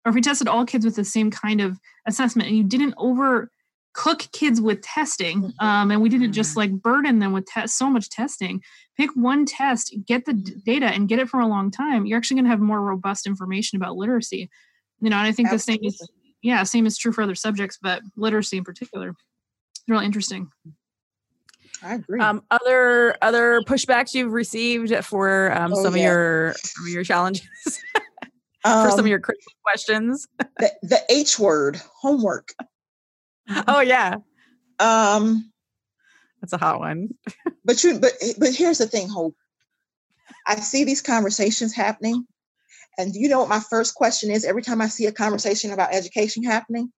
or if we tested all kids with the same kind of assessment, and you didn't over cook kids with testing, mm-hmm. um, and we didn't just mm-hmm. like burden them with te- so much testing. Pick one test, get the d- data, and get it for a long time. You're actually going to have more robust information about literacy. You know, and I think Absolutely. the same is yeah, same is true for other subjects, but literacy in particular. It's really interesting. I agree. Um, other other pushbacks you've received for um, oh, some yeah. of your some of your challenges, for um, some of um, your critical questions. the, the H word, homework. Oh yeah. Um, that's a hot one. but you, but but here's the thing, Hope. I see these conversations happening, and you know what my first question is every time I see a conversation about education happening?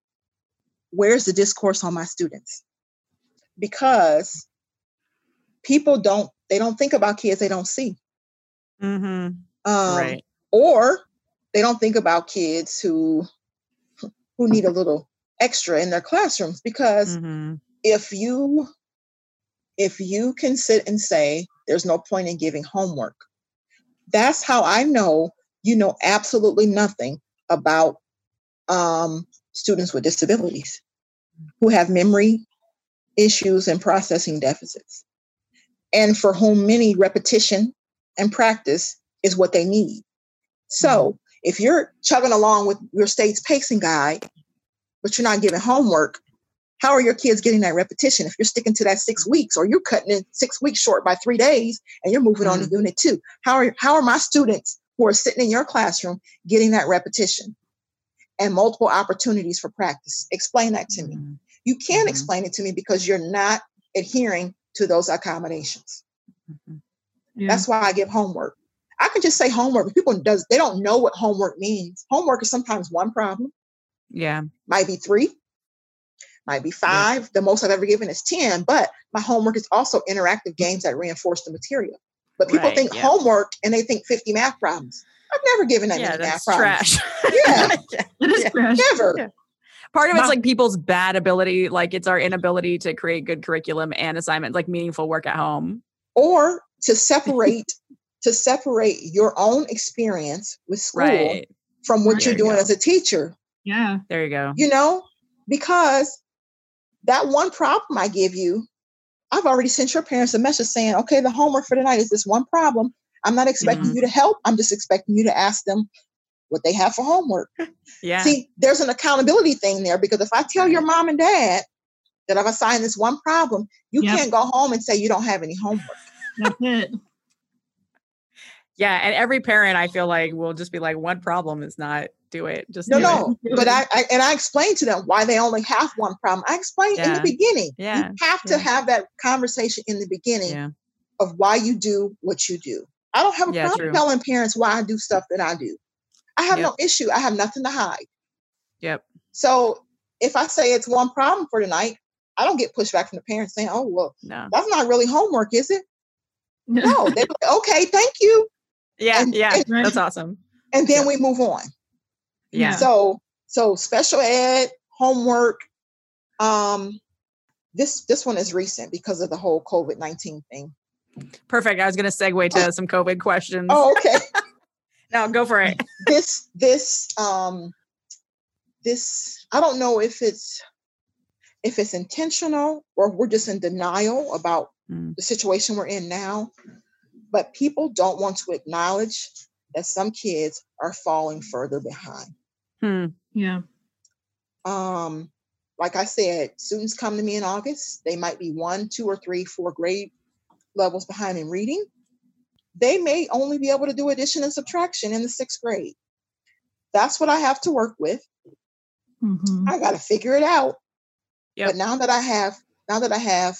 Where's the discourse on my students? Because people don't they don't think about kids they don't see. Mm-hmm. Um, right. Or they don't think about kids who who need a little extra in their classrooms because mm-hmm. if you if you can sit and say there's no point in giving homework that's how i know you know absolutely nothing about um, students with disabilities who have memory issues and processing deficits, and for whom many repetition and practice is what they need. So, mm-hmm. if you're chugging along with your state's pacing guide, but you're not giving homework, how are your kids getting that repetition if you're sticking to that six weeks or you're cutting it six weeks short by three days and you're moving mm-hmm. on to mm-hmm. unit two? How are, how are my students who are sitting in your classroom getting that repetition and multiple opportunities for practice. Explain that to me. Mm-hmm. You can't mm-hmm. explain it to me because you're not adhering to those accommodations. Mhm. Yeah. That's why I give homework. I can just say homework, but people does they don't know what homework means. Homework is sometimes one problem, Yeah. might be three, might be five. The most I've ever given is 10, but my homework is also interactive games that reinforce the material. But people Right, think yeah. homework and they think 50 math problems. I've never given that Yeah, many that's math problems. trash. Yeah. it is Yeah. trash. Never. Yeah. Part of it's like people's bad ability, like it's our inability to create good curriculum and assignments, like meaningful work at home. Or to separate to separate your own experience with school Right. from what There you're you doing go. as a teacher. Yeah. There you go. you know, because that one problem I give you, I've already sent your parents a message saying, okay, the homework for tonight is this one problem. I'm not expecting Mhm. you to help. I'm just expecting you to ask them what they have for homework. Yeah. See, there's an accountability thing there because if I tell your mom and dad that I've assigned this one problem, you Yep. can't go home and say you don't have any homework. That's it. Yeah. And every parent, I feel like, will just be like, one problem is not do it. Just No, no. It. But I, I and I explained to them why they only have one problem. I explained in the beginning. Yeah. You have to have that conversation in the beginning Yeah. of why you do what you do. I don't have a Yeah, problem true. telling parents why I do stuff that I do. I have no issue. I have nothing to hide. Yep. So if I say it's one problem for tonight, I don't get pushback from the parents saying, "Oh, well, No. that's not really homework, is it?" No, they're like, "Okay, thank you," Yeah. And- Yeah. and- That's awesome. and then Yeah. we move on. Yeah. So, so special ed homework. Um, this this one is recent because of the whole COVID nineteen thing. Perfect. I was going to segue to some COVID questions. Oh, okay. No, go for it. this this um this i don't know if it's if it's intentional or we're just in denial about Mm. the situation we're in now but people don't want to acknowledge that some kids are falling further behind Hmm. yeah. um like i said students come to me in august they might be one two or three four grade levels behind in reading they may only be able to do addition and subtraction in the sixth grade that's what i have to work with Mhm. I got to figure it out. Yep. But now that I have, now that I have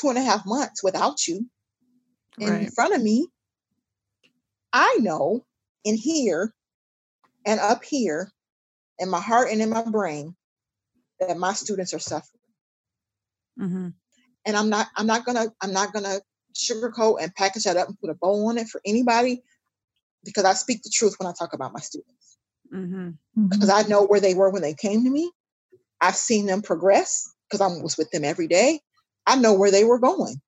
two and a half months without you in Right. front of me, I know in here and up here in my heart and in my brain that my students are suffering. hmm And I'm not, I'm not gonna, I'm not gonna sugarcoat and package that up and put a bow on it for anybody because I speak the truth when I talk about my students. hmm because I know where they were when they came to me. I've seen them progress because I was with them every day. I know where they were going.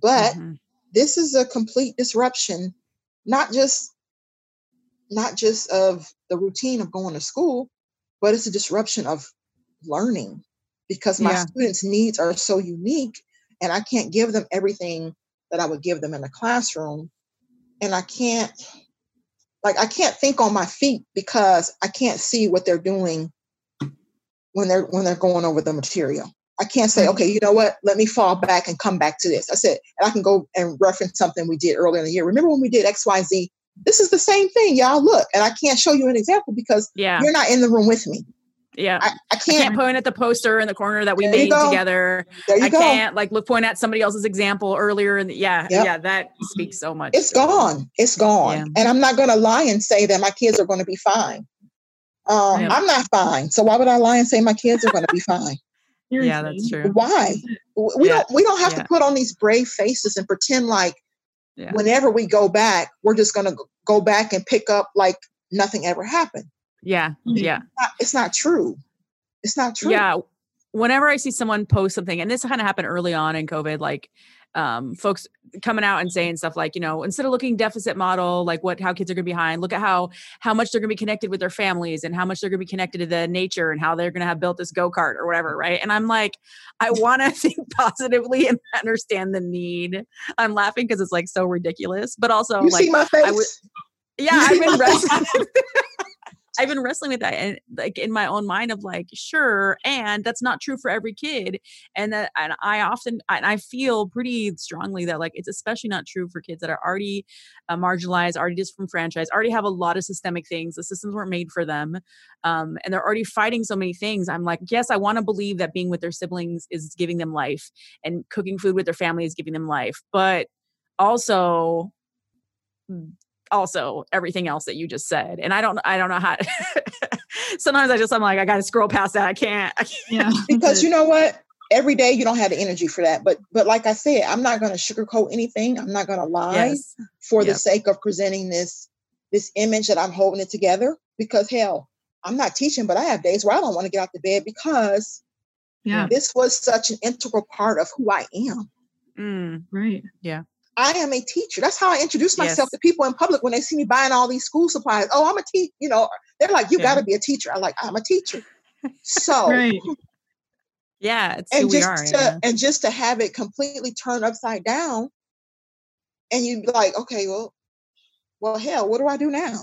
But Mhm. This is a complete disruption, not just not just of the routine of going to school, but it's a disruption of learning because my Yeah. students' needs are so unique and I can't give them everything that I would give them in a classroom. And I can't like I can't think on my feet because I can't see what they're doing when they're when they're going over the material. I can't say, okay, you know what? Let me fall back and come back to this. I said, and I can go and reference something we did earlier in the year. Remember when we did XYZ? This is the same thing, y'all. Look, and I can't show you an example because Yeah. you're not in the room with me. Yeah. I, I I can't. can't point at the poster in the corner that we made go. together. there you I go. can't like look point at somebody else's example earlier. And yeah, Yep. yeah, that speaks so much. It's it. gone. It's gone. Yeah. And I'm not going to lie and say that my kids are going to be fine. Um. I'm not fine. So why would I lie and say my kids are going to be fine? Yeah, that's true. Why? We Yeah. don't. We don't have Yeah. to put on these brave faces and pretend like Yeah. whenever we go back, we're just going to go back and pick up like nothing ever happened. Yeah. Mm-hmm. Yeah. Not- It's not true. It's not true. Yeah. Whenever I see someone post something, and this kind of happened early on in COVID, like um, folks coming out and saying stuff like, you know, instead of looking deficit model, like what how kids are going to be behind, look at how how much they're going to be connected with their families and how much they're going to be connected to the nature and how they're going to have built this go kart or whatever, right? And I'm like, I want to think positively and understand the need. I'm laughing because it's like so ridiculous, but also You like see my face? I would- yeah, I've been. I've been wrestling with that and like in my own mind of like, sure, and that's not true for every kid. And that and I often and I feel pretty strongly that like it's especially not true for kids that are already uh, marginalized, already disenfranchised, already have a lot of systemic things. The systems weren't made for them. Um, and they're already fighting so many things. I'm like, yes, I want to believe that being with their siblings is giving them life and cooking food with their family is giving them life. But also also everything else that you just said and i don't i don't know how sometimes i just i'm like i gotta scroll past that i can't, I can't. Yeah. because you know what every day you don't have the energy for that but but like i said i'm not going to sugarcoat anything i'm not going to lie yes for the sake of presenting this this image that i'm holding it together because hell i'm not teaching but i have days where i don't want to get out the bed because Yeah. this was such an integral part of who i am Mm, Right. I am a teacher that's how i introduce myself Yes. to people in public when they see me buying all these school supplies oh i'm a teacher you know they're like you Yeah. got to be a teacher I'm like i'm a teacher so Right. yeah and we just are to yeah. and just to have it completely turned upside down and you'd be like okay well well hell what do i do now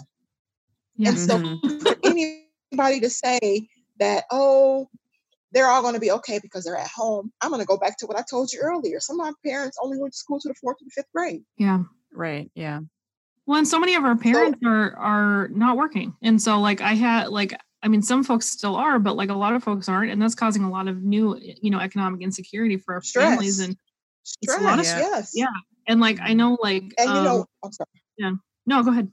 Yeah. and so Mhm. for anybody to say that oh they're all going to be okay because they're at home. I'm going to go back to what i told you earlier. Some of my parents only went to school to the fourth to the fifth grade. Yeah. right yeah. Well, and so many of our parents are are not working, and so like I had like I mean some folks still are, but like a lot of folks aren't, and that's causing a lot of new you know economic insecurity for our families and stress a lot of- yes. Yeah. and like I know like and you um, know i'm sorry. no go ahead.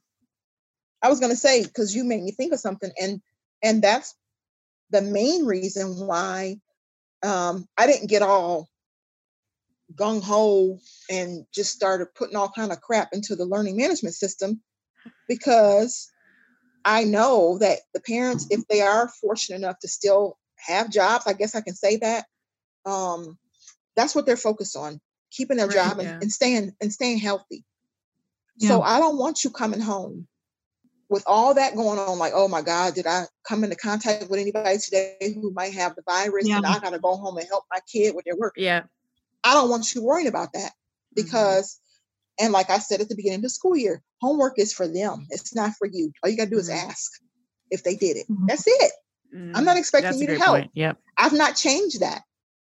I was going to say because you made me think of something, and and that's the main reason why um, I didn't get all gung ho and just started putting all kind of crap into the learning management system because I know that the parents, if they are fortunate enough to still have jobs, I guess I can say that. Um, that's what they're focused on, keeping their Right, job and, yeah. and staying and staying healthy. So I don't want you coming home with all that going on, like, oh my God, did I come into contact with anybody today who might have the virus and I gotta go home and help my kid with their work? yeah I don't want you worrying about that because, and like I said at the beginning of the school year, homework is for them. It's not for you. All you gotta do is Mhm. ask if they did it. Mhm. That's it. I'm not Mm, expecting that's you to help. point yep I've not changed that.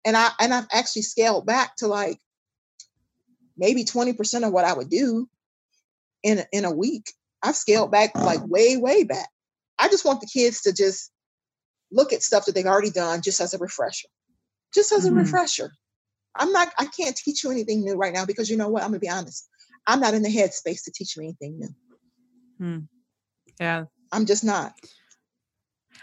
And I and I've actually scaled back to like maybe 20% of what I would do in in a week. I've scaled back like way, way back. I just want the kids to just look at stuff that they've already done just as a refresher. Just as Mhm. a refresher. I'm not I can't teach you anything new right now because you know what? I'm gonna be honest. I'm not in the headspace to teach you anything new. yeah I'm just not.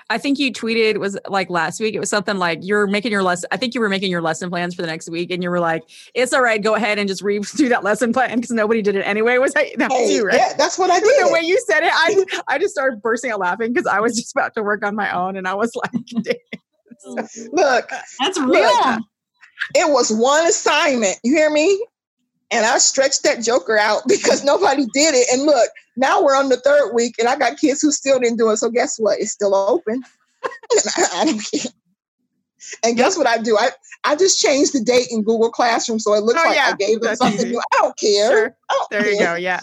I think you tweeted was like last week. It was something like you're making your lesson. I think you were making your lesson plans for the next week, and you were like, "It's all right. Go ahead and just read do that lesson plan because nobody did it anyway." Was that, that was Hey, you, right? yeah, that's what I did. the way you said it, I I just started bursting out laughing because I was just about to work on my own, and I was like, oh, Look, that's Look, real it was one assignment. You hear me? And I stretched that joker out because nobody did it. And look, now we're on the third week, and I got kids who still didn't do it. So guess what? It's still open. And I, care. And guess what I do? I, I just changed the date in Google Classroom so it looks Oh, like yeah, I gave them something new. I don't care. "Sure." I don't There you go. Yeah.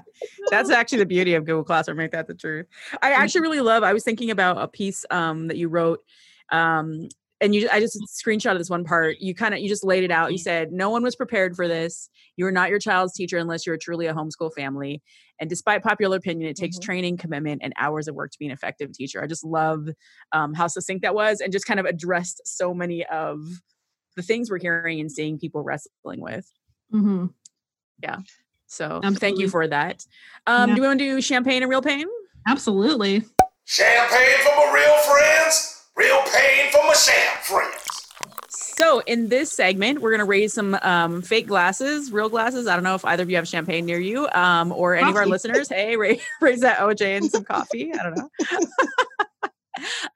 That's actually the beauty of Google Classroom. Make that the truth. I actually really love, I was thinking about a piece um, that you wrote. Um, and you, I just screenshotted this one part. You kind of, you just laid it out. You said, no one was prepared for this. You are not your child's teacher unless you're truly a homeschool family. And despite popular opinion, it takes Mhm. training, commitment, and hours of work to be an effective teacher. I just love um, how succinct that was and just kind of addressed so many of the things we're hearing and seeing people wrestling with. Mhm. So thank you for that. Um, Yeah. Do we want to do champagne and real pain? absolutely Champagne for my real friends, real pain for my sham friends. So in this segment, we're going to raise some um, fake glasses, real glasses. I don't know if either of you have champagne near you um, or any of our listeners. Hey, raise, raise that OJ and some coffee. I don't know.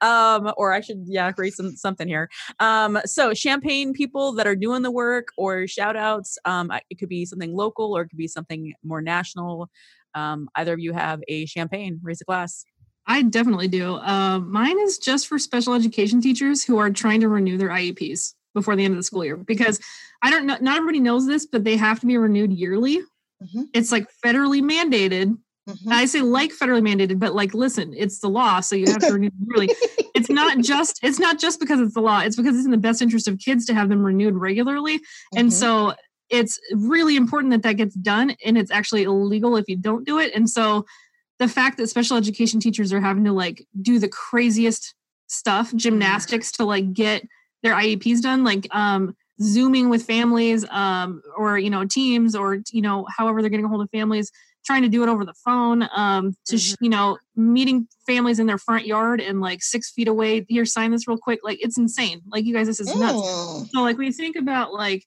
um, or I should, yeah, raise some something here. Um, so champagne people that are doing the work or shout outs. Um, it could be something local or it could be something more national. Um, either of you have a champagne, raise a glass. I definitely do. Uh, mine is just for special education teachers who are trying to renew their IEPs before the end of the school year because I don't know, not everybody knows this, but they have to be renewed yearly. Mhm. It's like federally mandated. Mhm. I say like federally mandated, but like, listen, it's the law, so you have to renew yearly. It's not just it's not just because it's the law. It's because it's in the best interest of kids to have them renewed regularly. And Mhm. so it's really important that that gets done, and it's actually illegal if you don't do it. And so the fact that special education teachers are having to like do the craziest stuff, gymnastics to like get their IEPs done, like um zooming with families um, or you know teams or you know however they're getting a hold of families trying to do it over the phone um, to mm-hmm. you know meeting families in their front yard and like six feet away here sign this real quick like it's insane like you guys this is nuts mm. so like we think about like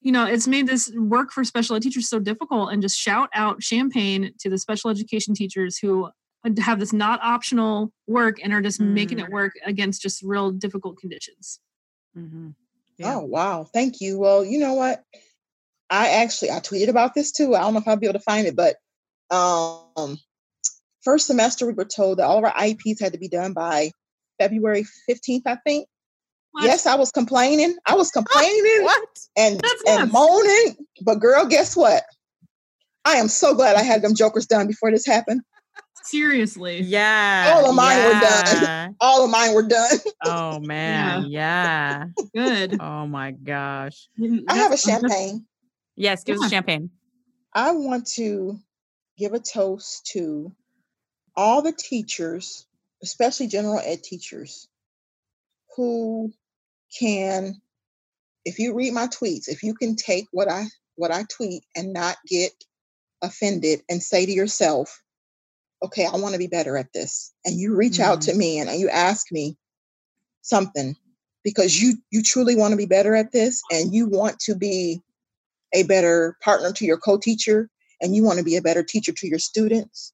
you know it's made this work for special ed teachers so difficult and just shout out champagne to the special education teachers who have this not optional work and are just mm. making it mm. work against just real difficult conditions mm-hmm. yeah. oh wow thank you well you know what I actually I tweeted about this too. I don't know if I'll be able to find it, but um, first semester we were told that all of our IEPs had to be done by February 15th, I think. What? Yes, I was complaining. I was complaining what? and and moaning. But girl, guess what? I am so glad I had them jokers done before this happened. Seriously. Yeah. All of mine yeah. were done. All of mine were done. Oh man. Yeah. yeah. Good. Oh my gosh. I have a uh, champagne. Yes, give yeah. us champagne. I want to give a toast to all the teachers, especially general ed teachers, who can, if you read my tweets, if you can take what I what I tweet and not get offended and say to yourself, okay, I want to be better at this. And you reach mm out to mm. me and you ask me something because you you truly want to be better at this and you want to be a better partner to your co-teacher and you want to be a better teacher to your students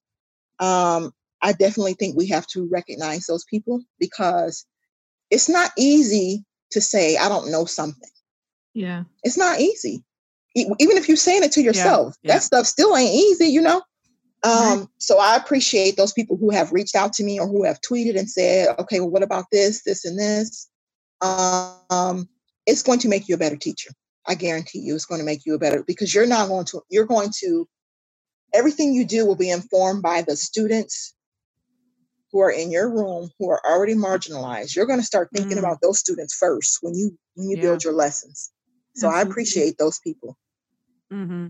um, i definitely think we have to recognize those people because it's not easy to say i don't know something. Yeah. It's not easy. Even if you're saying it to yourself yeah, yeah. that stuff still ain't easy you know? Um, so i appreciate those people who have reached out to me or who have tweeted and said okay well what about this this and this? Um, it's going to make you a better teacher. I guarantee you it's going to make you a better because you're not going to, you're going to, everything you do will be informed by the students who are in your room who are already marginalized. You're going to start thinking mm. about those students first when you when you yeah. build your lessons. So I appreciate those people. Mm-hmm.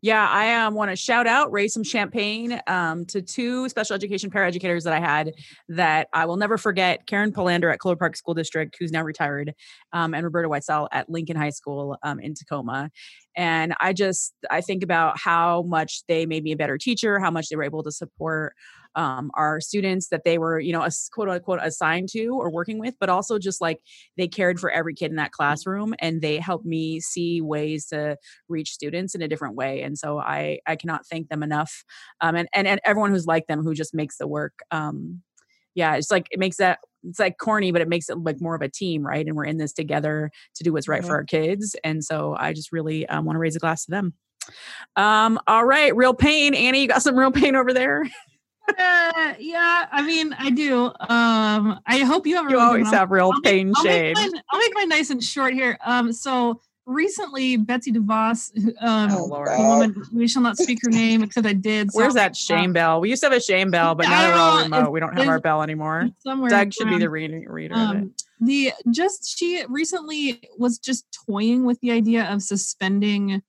Yeah, I um, want to shout out, raise some champagne um, to two special education paraeducators that I had that I will never forget Karen Polander at Clover Park School District, who's now retired, um, and Roberta weitzel at Lincoln High School um, in Tacoma. And I just, I think about how much they made me a better teacher, how much they were able to support um, our students that they were, you know, a, quote unquote assigned to or working with, but also just like they cared for every kid in that classroom and they helped me see ways to reach students in a different way. And so I I cannot thank them enough. Um, and, and and everyone who's like them who just makes the work. Um, yeah, it's like it makes that it's like corny, but it makes it like more of a team, right? And we're in this together to do what's right mm-hmm. for our kids. And so I just really um, want to raise a glass to them. Um, all right, real pain. Annie, you got some real pain over there? Uh, yeah, I mean, I do. Um, I hope you have. You always have real I'll pain make, shade. I'll make, mine, I'll make mine nice and short here. Um, so recently, Betsy DeVos, um, oh, woman, we shall not speak her name except I did. Where's that shame uh, bell? We used to have a shame bell, but now we're all remote. We don't have our bell anymore. Somewhere Doug should be the reading reader um, The just she recently was just toying with the idea of suspending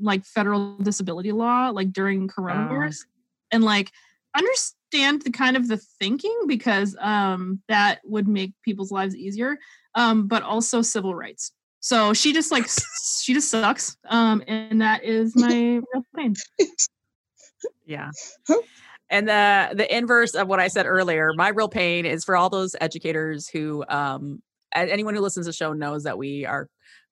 like federal disability law like during coronavirus. Oh and like understand the kind of the thinking because um that would make people's lives easier um but also civil rights. So she just like she just sucks um and that is my real pain yeah. And the the inverse of what i said earlier my real pain is for all those educators who um anyone who listens to the show knows that we are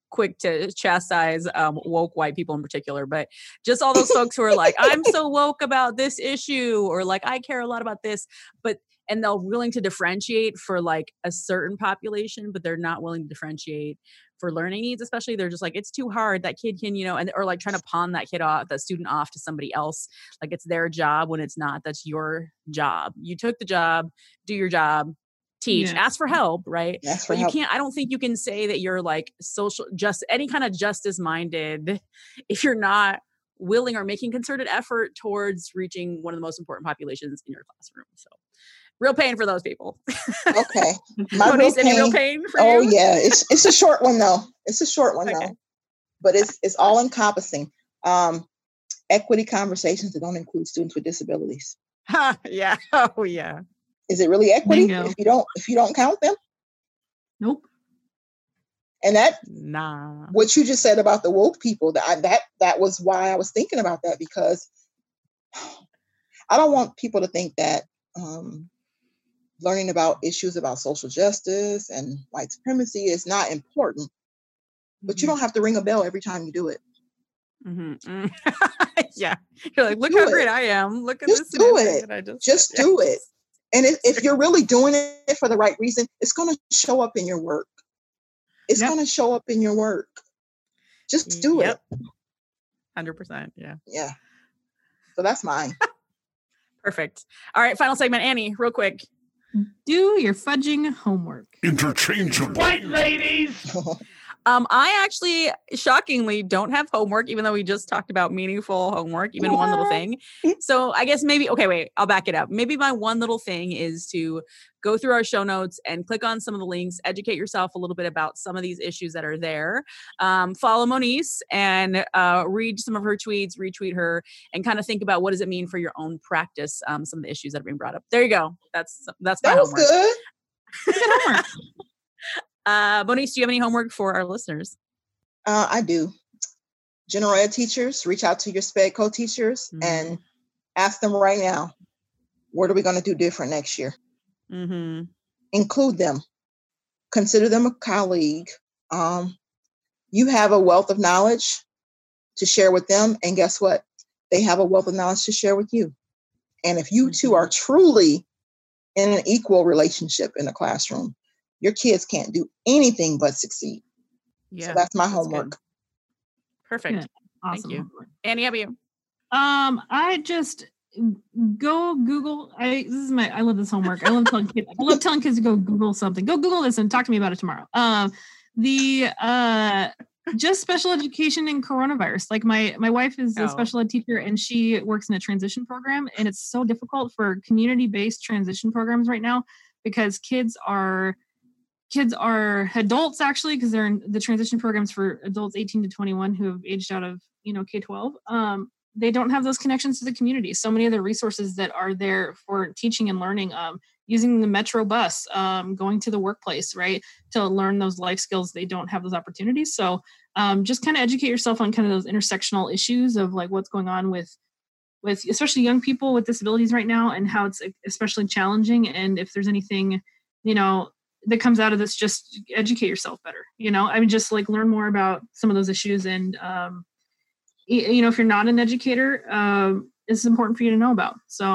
quick to chastise um, woke white people in particular, but just all those folks who are like, I'm so woke about this issue, or like, I care a lot about this, but and they're willing to differentiate for like a certain population, but they're not willing to differentiate for learning needs, especially they're just like, it's too hard. That kid can, you know, and or like trying to pawn that kid off, that student off to somebody else. Like it's their job when it's not. That's your job. You took the job, do your job, teach yeah. ask for help right? Ask but you can't i don't think you can say that you're like social just any kind of justice minded if you're not willing or making concerted effort towards reaching one of the most important populations in your classroom so. Real pain for those people. Okay. My real pain, real pain oh you? yeah it's it's a short one though. It's a short one okay. though. But it's it's all encompassing um equity conversations that don't include students with disabilities. Yeah. Oh yeah is it really equity Bingo. if you don't if you don't count them? Nope. And that nah. What you just said about the woke people, that that that was why I was thinking about that because I don't want people to think that um, learning about issues about social justice and white supremacy is not important, but mm-hmm. you don't have to ring a bell every time you do it. Mm-hmm. yeah, you're like, look do how it. great I am. Look at just this. Do it. just, just do it. And if, if you're really doing it for the right reason, it's going to show up in your work. It's yep. going to show up in your work. Just do yep. it. Hundred percent. Yeah. Yeah. So that's mine. Perfect. All right, final segment, Annie, real quick. Mm. Do your fudging homework. Interchangeable. White ladies. Um, I actually shockingly don't have homework, even though we just talked about meaningful homework, even one little thing. So I guess maybe, okay, wait, I'll back it up. Maybe my one little thing is to go through our show notes and click on some of the links, educate yourself a little bit about some of these issues that are there. Um, follow Moniece and uh, read some of her tweets, retweet her, and kind of think about what does it mean for your own practice, um, some of the issues that are being brought up. There you go. That's that's my that was homework. good. good homework. Uh, Moniece, do you have any homework for our listeners? Uh, I do. General ed teachers, reach out to your SPED co-teachers mm-hmm. and ask them right now, what are we going to do different next year? Mm-hmm. Include them. Consider them a colleague. Um, you have a wealth of knowledge to share with them, and guess what? They have a wealth of knowledge to share with you. And if you two mm-hmm. are truly in an equal relationship in the classroom, your kids can't do anything but succeed. Yeah. So that's my that's homework. Good. Perfect. Yeah. Awesome. Thank you. Homework. Annie, how about you? Um, I just go Google. I this is my I love this homework. I love telling kids. I love telling kids to go Google something. Go Google this and talk to me about it tomorrow. Um, the uh just special education in coronavirus. Like my my wife is oh. a special ed teacher and she works in a transition program, and it's so difficult for community based transition programs right now because kids are kids are adults actually because they're in the transition programs for adults 18 to 21 who have aged out of you know k-12 um, they don't have those connections to the community. So many of the resources that are there for teaching and learning um, using the metro bus um, going to the workplace right to learn those life skills they don't have those opportunities. So um, just kind of educate yourself on kind of those intersectional issues of like what's going on with with especially young people with disabilities right now and how it's especially challenging. And if there's anything you know that comes out of this just educate yourself better you know i mean just like learn more about some of those issues and um you know if you're not an educator um it's important for you to know about so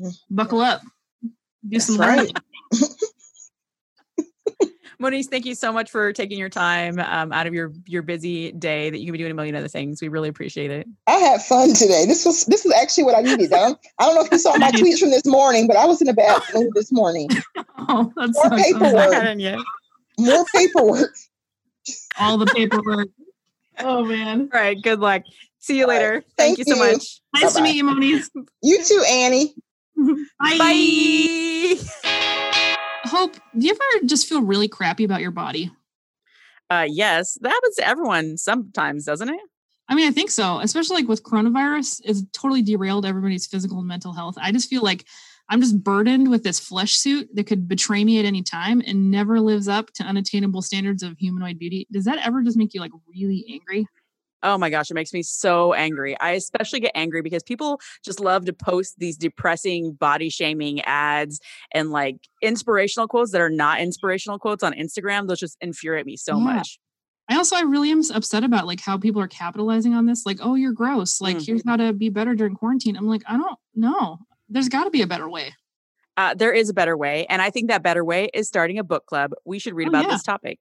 mm-hmm. buckle up do That's some right. Moniece, thank you so much for taking your time um, out of your your busy day that you can be doing a million other things. We really appreciate it. I had fun today. This was this is actually what I needed. I don't, I don't know if you saw my tweets from this morning, but I was in a bad mood this morning. Oh, that's more so paperwork. More paperwork. All the paperwork. Oh man. All right. Good luck. See you later. Thank, Thank you, so much. Nice Bye-bye. to meet you, Moniece. You too, Annie. Bye. Bye hope do you ever just feel really crappy about your body? Uh yes that happens to everyone sometimes doesn't it? I mean i think so especially like with coronavirus it's totally derailed everybody's physical and mental health. I just feel like i'm just burdened with this flesh suit that could betray me at any time and never lives up to unattainable standards of humanoid beauty. Does that ever just make you like really angry Oh my gosh, it makes me so angry. I especially get angry because people just love to post these depressing body shaming ads and like inspirational quotes that are not inspirational quotes on Instagram. Those just infuriate me so yeah. much. I also I really am upset about like how people are capitalizing on this. Like, oh, you're gross. Like, mm-hmm. here's how to be better during quarantine. I'm like, I don't know. There's got to be a better way. Uh, there is a better way, and I think that better way is starting a book club. We should read oh, about yeah. this topic.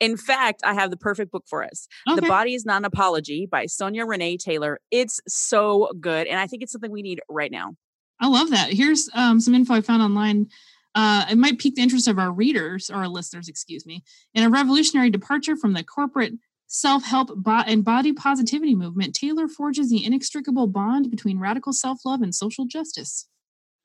In fact, I have the perfect book for us. Okay. The Body is Not an Apology by Sonya Renee Taylor. It's so good. And I think it's something we need right now. I love that. Here's um, some info I found online. Uh, it might pique the interest of our readers or our listeners, excuse me. In a revolutionary departure from the corporate self help bo- and body positivity movement, Taylor forges the inextricable bond between radical self love and social justice.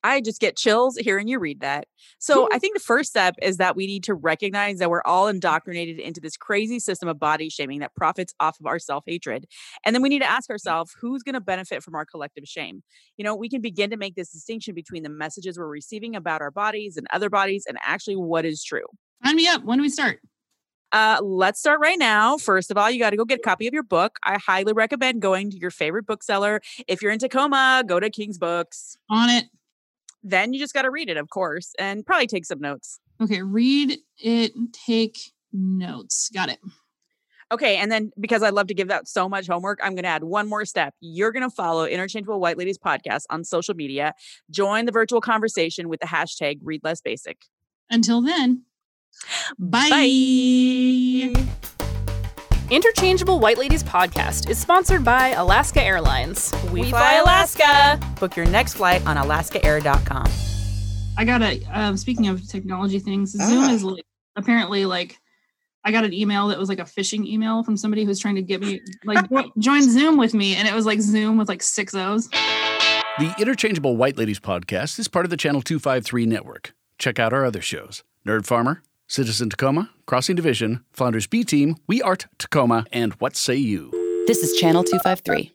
I just get chills hearing you read that. So I think the first step is that we need to recognize that we're all indoctrinated into this crazy system of body shaming that profits off of our self hatred. And then we need to ask ourselves who's going to benefit from our collective shame. You know, we can begin to make this distinction between the messages we're receiving about our bodies and other bodies and actually what is true. Sign me up. When do we start? Uh, let's start right now. First of all, you got to go get a copy of your book. I highly recommend going to your favorite bookseller. If you're in Tacoma, go to King's Books. On it. Then you just got to read it, of course, and probably take some notes. Okay, read it, take notes. Got it. Okay, and then because I love to give out so much homework, I'm going to add one more step. You're going to follow Interchangeable White Ladies podcast on social media. Join the virtual conversation with the hashtag Read Less Basic. Until then, bye. Bye. Interchangeable White Ladies podcast is sponsored by Alaska Airlines. We fly Alaska. Book your next flight on alaskaair.com. I got a. Um, speaking of technology things, Zoom Ah. is like apparently like. I got an email that was like a phishing email from somebody who's trying to get me like join Zoom with me, and it was like Zoom with like six O's. The Interchangeable White Ladies podcast is part of the Channel 253 network. Check out our other shows Nerd Farmer, Citizen Tacoma, Crossing Division, Flounders B Team, We Art Tacoma, and What Say You? This is Channel 253.